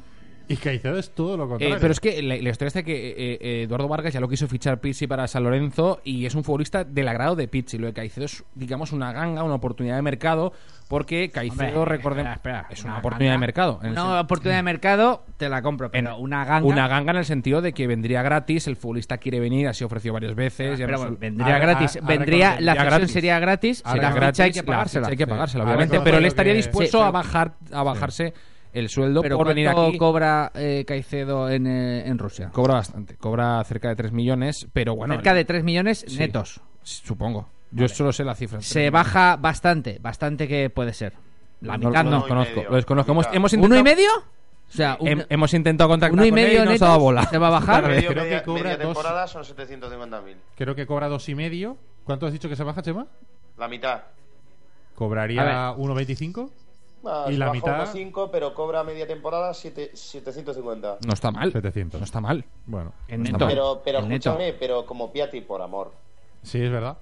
Y Caicedo es todo lo Eh, contrario. pero es que la, la historia es de que eh, eh, Eduardo Vargas ya lo quiso fichar Pizzi para San Lorenzo y es un futbolista del agrado de Pizzi. Lo de Caicedo es, digamos, una ganga, una oportunidad de mercado, porque Caicedo, recordemos, espera, espera, es una, una oportunidad ganga. de mercado. Una sen- oportunidad de mercado te la compro, pero una ganga. Una ganga en el sentido de que vendría gratis, el futbolista quiere venir, así ofreció varias veces. ya Pero no bueno, vendría gratis. vendría, la gratis. sería gratis. Con- ficha hay gratis, que la pagársela. hay que pagársela, obviamente. Pero él estaría que- dispuesto Sí, a bajar a bajarse el sueldo Pero por venir ¿cuánto aquí. cobra eh, Caicedo en, eh, en Rusia? Cobra bastante, cobra cerca de 3 millones, pero bueno. Cerca de 3 millones Sí. netos. Supongo. Yo solo sé la cifra. Se baja bastante, bastante que puede ser. La mitad lo no. desconozco. medio. Lo desconozco. Hemos, Mitad. hemos ¿Uno intentado, y medio? O sea, un- hem- hemos intentado contactar uno y con él medio no nos ha dado bola. se va a bajar. Medio, creo media, que cobra media dos- temporada son 750.000. Creo que cobra dos y medio. ¿Cuánto has dicho que se baja, Chema? La mitad. ¿Cobraría A 1.25? Ah, ¿Y la mitad? unos 5, pero cobra media temporada siete- 750. No está mal. 700. No está mal. Bueno, En No neto. mal. Pero, pero En neto. escúchame, pero como Piatti, por amor. sí, es verdad.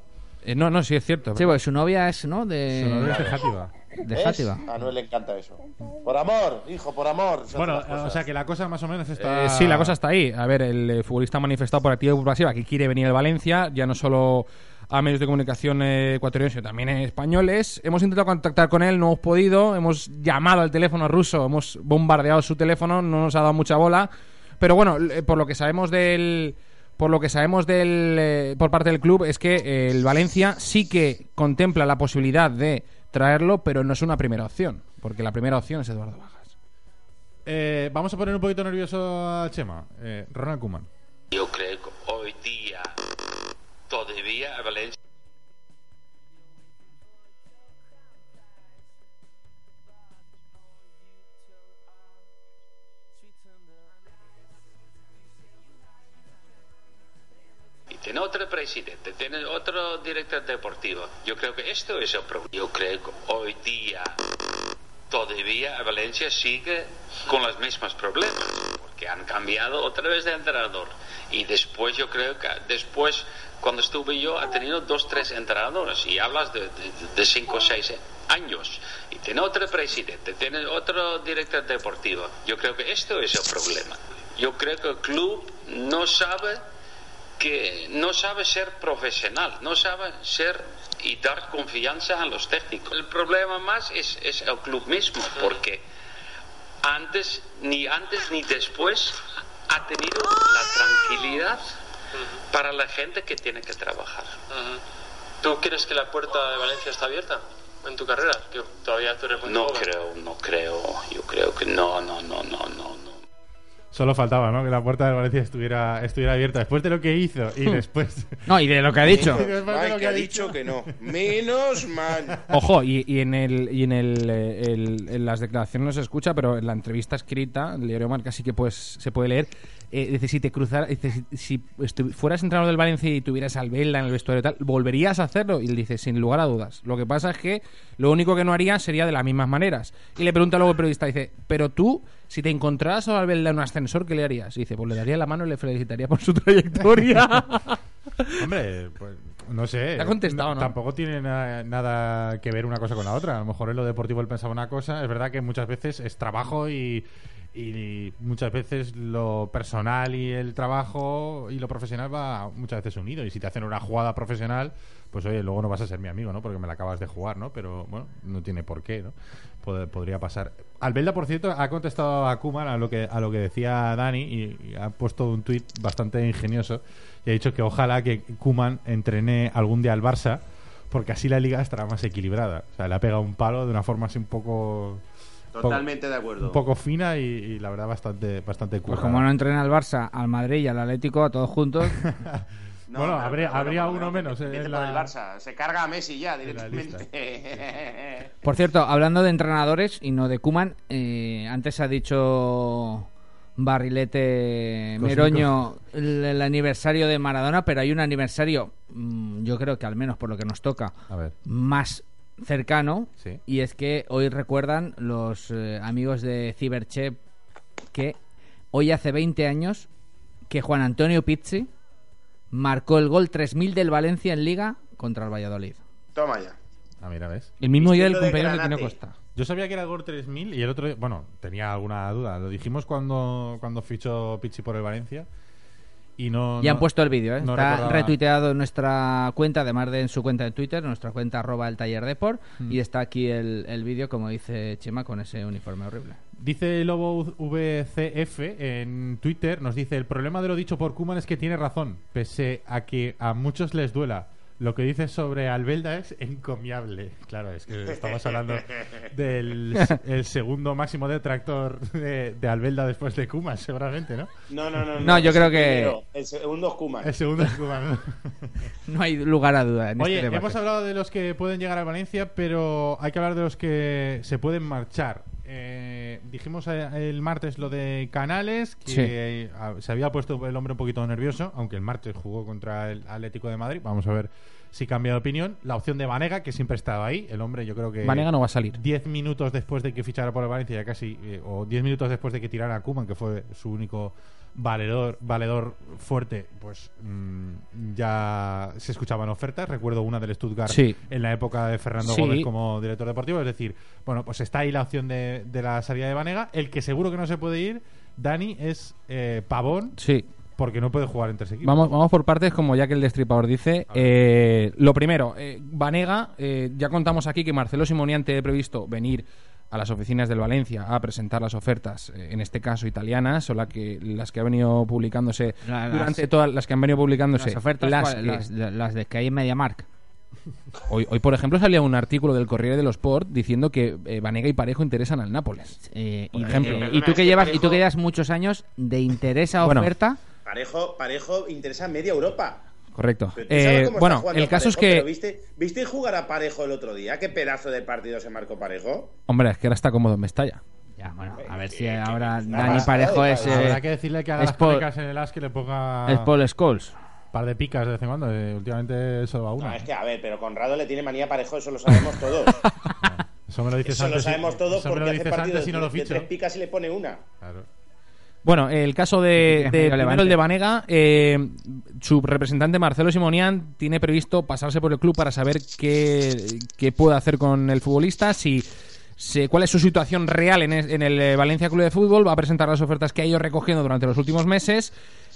Eh, no, no, sí es cierto. Sí, pues su novia es, ¿no? Su novia De, es de Játiva. de ¿Ves? Játiva. A Noel le encanta eso. Por amor, hijo, por amor. se Bueno, o sea que la cosa más o menos está... Eh, sí, la cosa está ahí. A ver, el eh, futbolista ha manifestado por activa y por pasiva que quiere venir al Valencia, ya no solo a medios de comunicación ecuatorianos, sino también españoles. Hemos intentado contactar con él, no hemos podido. Hemos llamado al teléfono ruso, hemos bombardeado su teléfono, no nos ha dado mucha bola. Pero bueno, eh, por lo que sabemos del. Por lo que sabemos del, eh, por parte del club es que eh, el Valencia sí que contempla la posibilidad de traerlo, pero no es una primera opción, porque la primera opción es Eduardo Bajas. Eh, vamos a poner un poquito nervioso a Chema. Eh, Ronald Koeman. Yo creo que hoy día todavía a Valencia tiene otro presidente, tiene otro director deportivo. Yo creo que esto es el problema. Yo creo que hoy día todavía Valencia sigue con los mismos problemas, porque han cambiado otra vez de entrenador. Y después yo creo que después, cuando estuve yo, ha tenido dos, tres entrenadores, y hablas de, de, cinco o seis años. Y tiene otro presidente, tiene otro director deportivo. Yo creo que esto es el problema. Yo creo que el club no sabe que no sabe ser profesional, no sabe ser y dar confianza a los técnicos. El problema más es, es el club mismo, porque antes, ni antes ni después, ha tenido la tranquilidad para la gente que tiene que trabajar. ¿Tú crees que la puerta de Valencia está abierta en tu carrera? Que todavía tú eres muy No joven. creo, no creo, yo creo que no, no, no, no, no, no. Solo faltaba, ¿no? Que la puerta de Valencia estuviera, estuviera abierta. Después de lo que hizo y después... No, y de lo que ha dicho. Y después de lo que ha dicho que no. Menos mal. Ojo, y, y en el y en el, eh, el- en las declaraciones no se escucha, pero en la entrevista escrita, el diario Marca sí que pues, se puede leer. Eh, dice, si te cruzara, dice, si, si fueras entrenador del Valencia y tuvieras al Vela en el vestuario y tal, ¿volverías a hacerlo? Y él dice, sin lugar a dudas. Lo que pasa es que lo único que no haría sería de las mismas maneras. Y le pregunta luego el periodista, dice, pero tú, si te encontraras a Valverde en un ascensor, ¿qué le harías? Y dice, pues le daría la mano y le felicitaría por su trayectoria. Hombre, pues No sé. Te ha contestado, ¿no? Tampoco tiene na- nada que ver una cosa con la otra. A lo mejor en lo deportivo él pensaba una cosa. Es verdad que muchas veces es trabajo y, y muchas veces lo personal y el trabajo y lo profesional va muchas veces unido. Y si te hacen una jugada profesional, pues oye, luego no vas a ser mi amigo, ¿no? Porque me la acabas de jugar, ¿no? Pero bueno, no tiene por qué, ¿no? Pod- podría pasar. Albelda, por cierto, ha contestado a Kuman a lo que, a lo que decía Dani y, y ha puesto un tuit bastante ingenioso y ha dicho que ojalá que Kuman entrene algún día al Barça porque así la liga estará más equilibrada. O sea, le ha pegado un palo de una forma así un poco... Totalmente de acuerdo. Un poco fina y, y la verdad bastante, bastante Pues como no entrena al Barça, al Madrid y al Atlético, a todos juntos. No, bueno, habría, habría bueno, uno bueno, menos. eh, por la- el Barça. Se carga a Messi ya directamente. Por cierto, hablando de entrenadores y no de Kuman, antes ha dicho Barrilete Cosmico. Meroño el, el aniversario de Maradona, pero hay un aniversario, mm, yo creo que al menos por lo que nos toca, A ver. más cercano, Sí. y es que hoy recuerdan los eh, amigos de Ciberchep que hoy hace 20 años que Juan Antonio Pizzi marcó el gol 3000 del Valencia en Liga contra el Valladolid. Toma ya. Ah, mira, ¿ves? El mismo día del de cumpleaños de. Tino Costa. Yo sabía que era el Gol 3000 y el otro, bueno, tenía alguna duda. Lo dijimos cuando, cuando fichó Pichi por el Valencia y no. Ya no- han puesto el vídeo, ¿eh? no está recordaba. retuiteado en nuestra cuenta, además de en su cuenta de Twitter, nuestra cuenta arroba el taller deport, Mm. y está aquí el, el vídeo, como dice Chema, con ese uniforme horrible. Dice Lobo VCF en Twitter, nos dice, el problema de lo dicho por Kuman es que tiene razón, pese a que a muchos les duela. Lo que dice sobre Albelda es encomiable. Claro, es que estamos hablando del el segundo máximo detractor de, de Albelda después de Kuman, seguramente, ¿no? No, no, no. No, yo es creo que-. El segundo es Koeman. El segundo es Kuman. ¿no? No hay lugar a duda en Oye, este debate. hemos hablado de los que pueden llegar a Valencia, pero hay que hablar de los que se pueden marchar. Eh, dijimos eh, el martes lo de Canales, que Sí. se había puesto el hombre un poquito nervioso, aunque el martes jugó contra el Atlético de Madrid. Vamos a ver si cambia de opinión. La opción de Vanega, que siempre ha estado ahí. El hombre, yo creo que. Vanega no va a salir. 10 minutos después de que fichara por el Valencia, ya casi, eh, o 10 minutos después de que tirara a Kuman, que fue su único valedor, valedor fuerte, pues mm, ya se escuchaban ofertas. Recuerdo una del Stuttgart Sí. en la época de Fernando Sí. Gómez como director deportivo. Es decir, bueno, pues está ahí la opción de, de la salida de Vanega. El que seguro que no se puede ir, Dani, es eh, Pavón, Sí. Porque no puede jugar en tres equipos. Vamos, vamos por partes, como ya que el destripador dice. Eh, lo primero, eh, Vanega, eh, ya contamos aquí que Marcelo Simonian tiene previsto venir a las oficinas del Valencia a presentar las ofertas, eh, en este caso italianas, o la que, las que han venido publicándose La- las- durante todas las que han venido publicándose. Las ofertas, las ¿cuál- que- las, las de que hay en MediaMark. hoy, hoy, por ejemplo, salía un artículo del Corriere dello Sport diciendo que eh, Vanega y Parejo interesan al Nápoles. Eh, y, ejemplo. eh, Perdona, y tú que que llevas y tú que llevas muchos años de interés a Bueno. Parejo, Parejo interesa a media Europa. Correcto. Eh, bueno, el caso es pero que. ¿viste, ¿Viste jugar a Parejo el otro día? ¿Qué pedazo de partido se marcó Parejo? Hombre, es que ahora está cómodo en Mestalla. ya bueno a ver si ahora una Dani Parejo de es eh, Habrá que decirle que haga es las Paul- en el as que le ponga es Paul Scholes un par de picas de vez en cuando. eh, últimamente solo va No, una. es que, a ver, pero Conrado le tiene manía a Parejo, eso lo sabemos todos. Eso me lo dices eso lo antes. y- sabemos todos eso lo porque hace partidos antes y no de, lo de ficho. tres picas y le pone una. Claro. Bueno, el caso de, de primero el de Vanega, eh, su representante Marcelo Simonian tiene previsto pasarse por el club para saber qué, qué puede hacer con el futbolista, si, cuál es su situación real en el eh, Valencia Club de Fútbol, va a presentar las ofertas que ha ido recogiendo durante los últimos meses.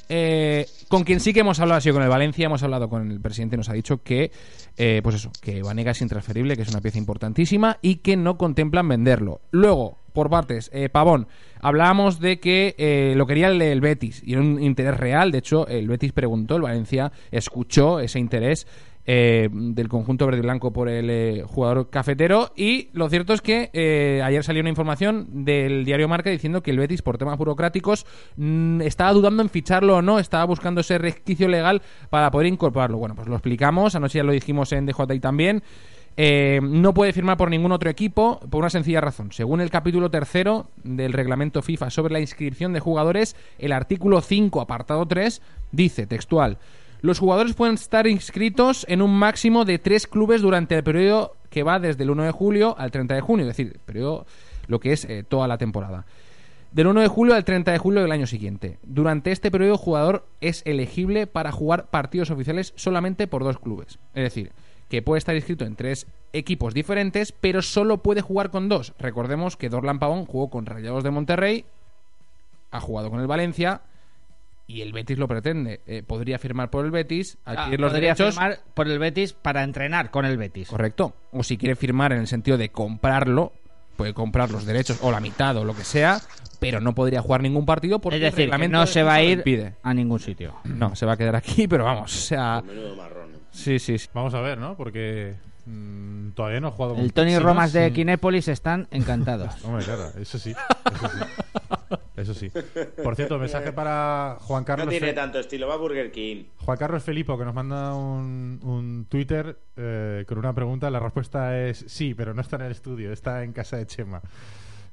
Eh, con quien sí que hemos hablado ha sido con el Valencia, hemos hablado con el presidente, nos ha dicho que, eh, pues eso, que Vanega es intransferible, que es una pieza importantísima y que no contemplan venderlo. Luego, por partes, eh, Pavón, hablábamos de que eh, lo quería el, el Betis y era un interés real. De hecho, el Betis preguntó, el Valencia escuchó ese interés eh, del conjunto verde y blanco por el eh, jugador cafetero. Y lo cierto es que eh, ayer salió una información del diario Marca diciendo que el Betis, por temas burocráticos, mm, estaba dudando en ficharlo o no, estaba buscando ese resquicio legal para poder incorporarlo. Bueno, pues lo explicamos, anoche ya lo dijimos en DJI también. Eh, no puede firmar por ningún otro equipo por una sencilla razón. Según el capítulo tercero del reglamento FIFA sobre la inscripción de jugadores, el artículo 5, apartado 3, dice textual: Los jugadores pueden estar inscritos en un máximo de tres clubes durante el periodo que va desde el 1 de julio al 30 de junio, es decir, periodo, lo que es eh, toda la temporada. Del 1 de julio al 30 de julio del año siguiente. Durante este periodo, el jugador es elegible para jugar partidos oficiales solamente por dos clubes. Es decir, que puede estar inscrito en tres equipos diferentes, pero solo puede jugar con dos. Recordemos que Dorlan Pavón jugó con Rayados de Monterrey, ha jugado con el Valencia y el Betis lo pretende. Eh, podría firmar por el Betis, Ah, adquirir los podría derechos. firmar por el Betis para entrenar con el Betis. Correcto. O si quiere firmar en el sentido de comprarlo, puede comprar los derechos o la mitad o lo que sea, pero no podría jugar ningún partido porque Es el decir, que reglamento no se va a ir impide. a ningún sitio. No, se va a quedar aquí, pero vamos, o sea, Menudo marrón. ¿eh? sí, sí, sí. Vamos a ver, ¿no? Porque mm, todavía no he jugado con El Tony Romas de Kinépolis están encantados. Hombre, claro, eso sí. Eso sí. Eso sí. Por cierto, mensaje para Juan Carlos. No tiene Fe- tanto estilo, va Burger King. Juan Carlos Felipo, que nos manda un, un Twitter eh, con una pregunta. La respuesta es sí, pero no está en el estudio, está en casa de Chema.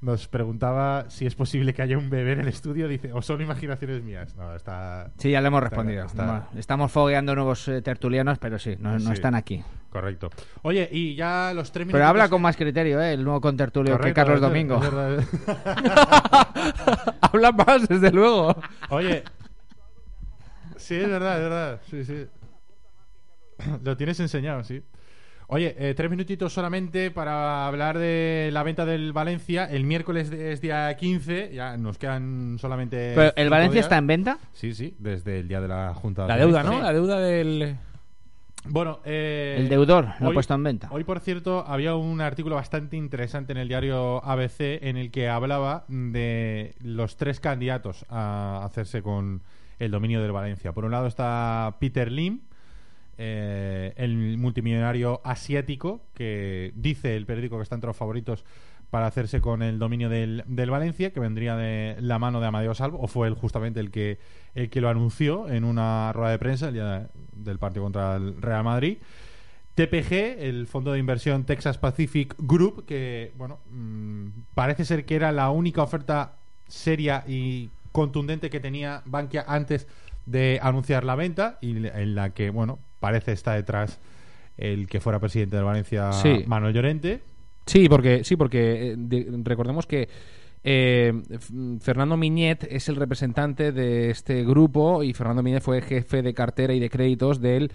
Nos preguntaba si es posible que haya un bebé en el estudio. Dice, o son imaginaciones mías. No, está. Sí, ya le hemos está- respondido. está- Estamos fogueando nuevos eh, tertulianos, pero sí, no, no están aquí. Correcto. Oye, y ya los tres minutos. Pero habla con más criterio, ¿eh? El nuevo contertulio que Carlos Domingo. es verdad. Habla más, desde luego. Oye. Sí, es verdad, es verdad. Sí, sí. Lo tienes enseñado, sí. Oye, eh, tres minutitos solamente para hablar de la venta del Valencia. El miércoles es día 15, ya nos quedan solamente. Pero, ¿El Valencia días. está en venta? Sí, sí, desde el día de la Junta. de La deuda. ¿no? La deuda del... Bueno, eh, El deudor lo ha puesto en venta. Hoy, por cierto, había un artículo bastante interesante en el diario ABC en el que hablaba de los tres candidatos a hacerse con el dominio del Valencia. Por un lado está Peter Lim, eh, el multimillonario asiático, que dice el periódico que está entre los favoritos para hacerse con el dominio del, del Valencia, que vendría de la mano de Amadeo Salvo, o fue él justamente el que, el que lo anunció en una rueda de prensa el día del partido contra el Real Madrid. TPG, el fondo de inversión Texas Pacific Group, que bueno, mm, parece ser que era la única oferta seria y contundente que tenía Bankia antes de anunciar la venta y en la que bueno parece está detrás el que fuera presidente de Valencia, Sí. Manuel Llorente. Sí, porque, sí, porque eh, de- recordemos que eh, Fernando Miñet es el representante de este grupo y Fernando Miñet fue jefe de cartera y de créditos del,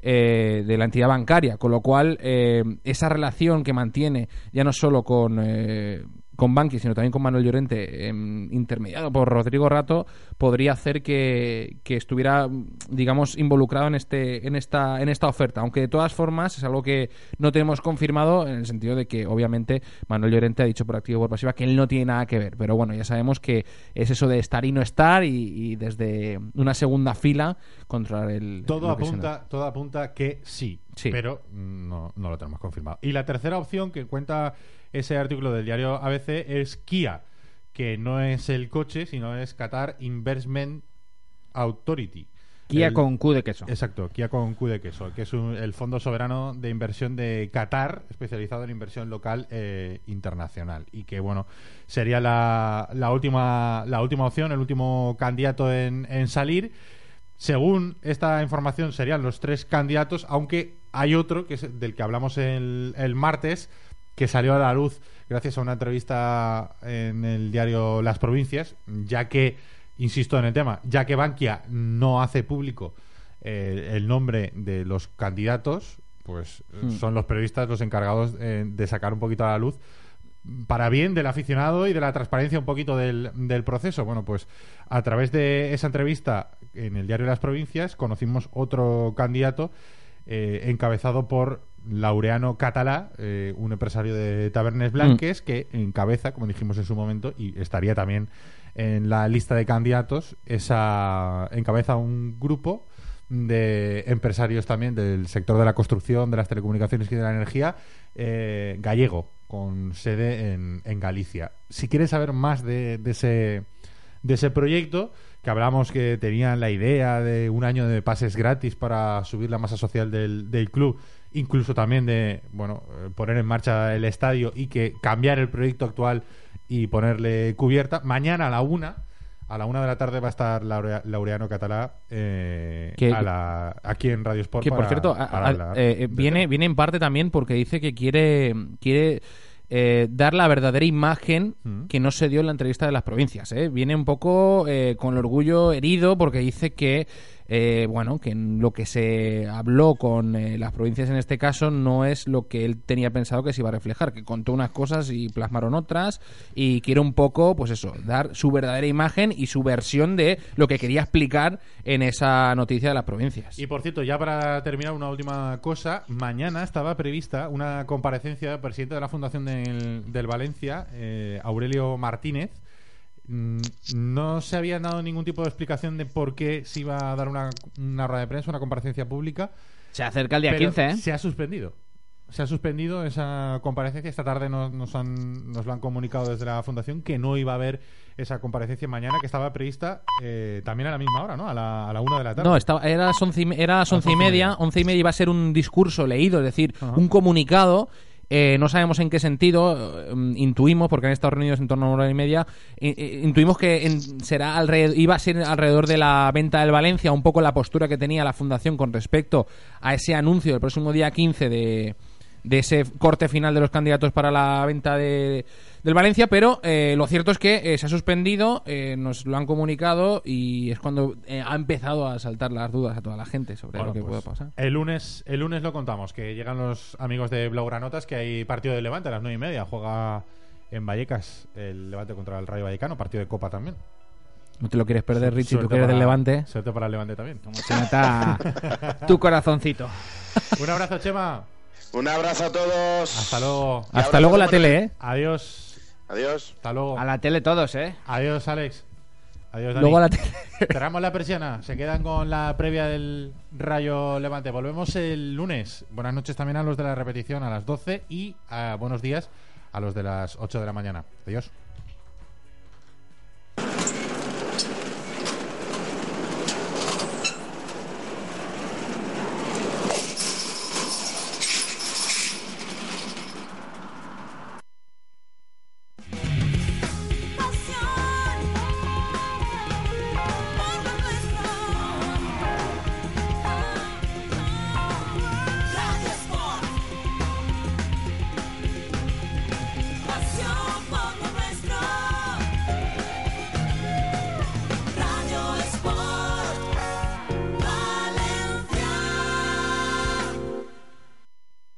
eh, de la entidad bancaria, con lo cual eh, esa relación que mantiene ya no solo con, con Banqui, sino también con Manuel Llorente, em, intermediado por Rodrigo Rato, podría hacer que, que estuviera, digamos, involucrado en este, en esta, en esta oferta. Aunque de todas formas es algo que no tenemos confirmado en el sentido de que, obviamente, Manuel Llorente ha dicho por activo y por pasiva que él no tiene nada que ver. Pero bueno, ya sabemos que es eso de estar y no estar y, y desde una segunda fila controlar el. Todo apunta, todo apunta que sí, Sí. pero no, no lo tenemos confirmado. Y la tercera opción que cuenta ese artículo del diario ABC es Kia, que no es el coche, sino es Qatar Investment Authority. Kia El- con Q de queso. Exacto, Kia con Q de queso, que es un- el fondo soberano de inversión de Qatar, especializado en inversión local e internacional. Y que, bueno, sería la, la última, la última opción, el último candidato en, en salir. Según esta información, serían los tres candidatos, aunque hay otro, que es del que hablamos el, el martes, que salió a la luz gracias a una entrevista en el diario Las Provincias, ya que, insisto en el tema, ya que Bankia no hace público eh, el nombre de los candidatos, pues eh, Hmm. son los periodistas los encargados eh, de sacar un poquito a la luz para bien del aficionado y de la transparencia un poquito del, del proceso. Bueno, pues a través de esa entrevista en el diario Las Provincias conocimos otro candidato eh, encabezado por Laureano Catalá, eh, un empresario de Tabernes Blanques, que encabeza, como dijimos en su momento, y estaría también en la lista de candidatos, esa encabeza un grupo de empresarios también del sector de la construcción, de las telecomunicaciones y de la energía, eh, gallego, con sede en, en Galicia. Si quieres saber más de, de ese, de ese proyecto, que hablamos que tenían la idea de un año de pases gratis para subir la masa social del, del club, incluso también de bueno eh, poner en marcha el estadio y que cambiar el proyecto actual y ponerle cubierta. Mañana a la una, a la una de la tarde va a estar Laurea- Laureano Catalá eh, a la- aquí en Radio Sport. Que por cierto, a- eh, eh, del viene, viene en parte también porque dice que quiere, quiere eh, dar la verdadera imagen Mm. que no se dio en la entrevista de las provincias. ¿eh? Viene un poco eh, con el orgullo herido porque dice que eh, bueno que lo que se habló con eh, las provincias en este caso no es lo que él tenía pensado que se iba a reflejar, que contó unas cosas y plasmaron otras y quiere un poco, pues eso, dar su verdadera imagen y su versión de lo que quería explicar en esa noticia de las provincias. Y por cierto, ya para terminar, una última cosa. Mañana estaba prevista una comparecencia del presidente de la Fundación del, del Valencia, eh, Aurelio Martínez. Mm, No se había dado ningún tipo de explicación de por qué se iba a dar una, una rueda de prensa, una comparecencia pública. Se acerca el día pero 15, ¿eh? Se ha suspendido. Se ha suspendido esa comparecencia. Esta tarde nos, nos, han, nos lo han comunicado desde la Fundación que no iba a haber esa comparecencia mañana, que estaba prevista eh, también a la misma hora, ¿no? A la, a la una de la tarde. No, estaba, era a las once y, era a las once y media. Once y media iba a ser un discurso leído, es decir, Ajá. un comunicado. Eh, no sabemos en qué sentido, eh, intuimos, porque han estado reunidos en torno a una hora y media, eh, eh, intuimos que en- será alrededor, iba a ser alrededor de la venta del Valencia, un poco la postura que tenía la Fundación con respecto a ese anuncio del próximo día 15 de, de ese corte final de los candidatos para la venta de, del Valencia, pero eh, lo cierto es que eh, se ha suspendido, eh, nos lo han comunicado y es cuando ha empezado a saltar las dudas a toda la gente sobre Bueno, lo que pues, puede pasar. El lunes, el lunes lo contamos, que llegan los amigos de Blaugranotas, que hay partido de Levante a las nueve y media. Juega en Vallecas el Levante contra el Rayo Vallecano, partido de Copa también. No te lo quieres perder, Richie, tú Suerte que eres del Levante. Suerte para el Levante también. Se nota tu corazoncito. Un abrazo, Chema. Un abrazo a todos. Hasta luego. Y Hasta luego la tele, ¿eh? Adiós. Adiós. Hasta luego. A la tele todos, ¿eh? Adiós, Alex. Adiós, Dani. Luego la tele. Cerramos la persiana. Se quedan con la previa del Rayo Levante. Volvemos el lunes. Buenas noches también a los de la repetición a las 12 y a buenos días a los de las 8 de la mañana. Adiós.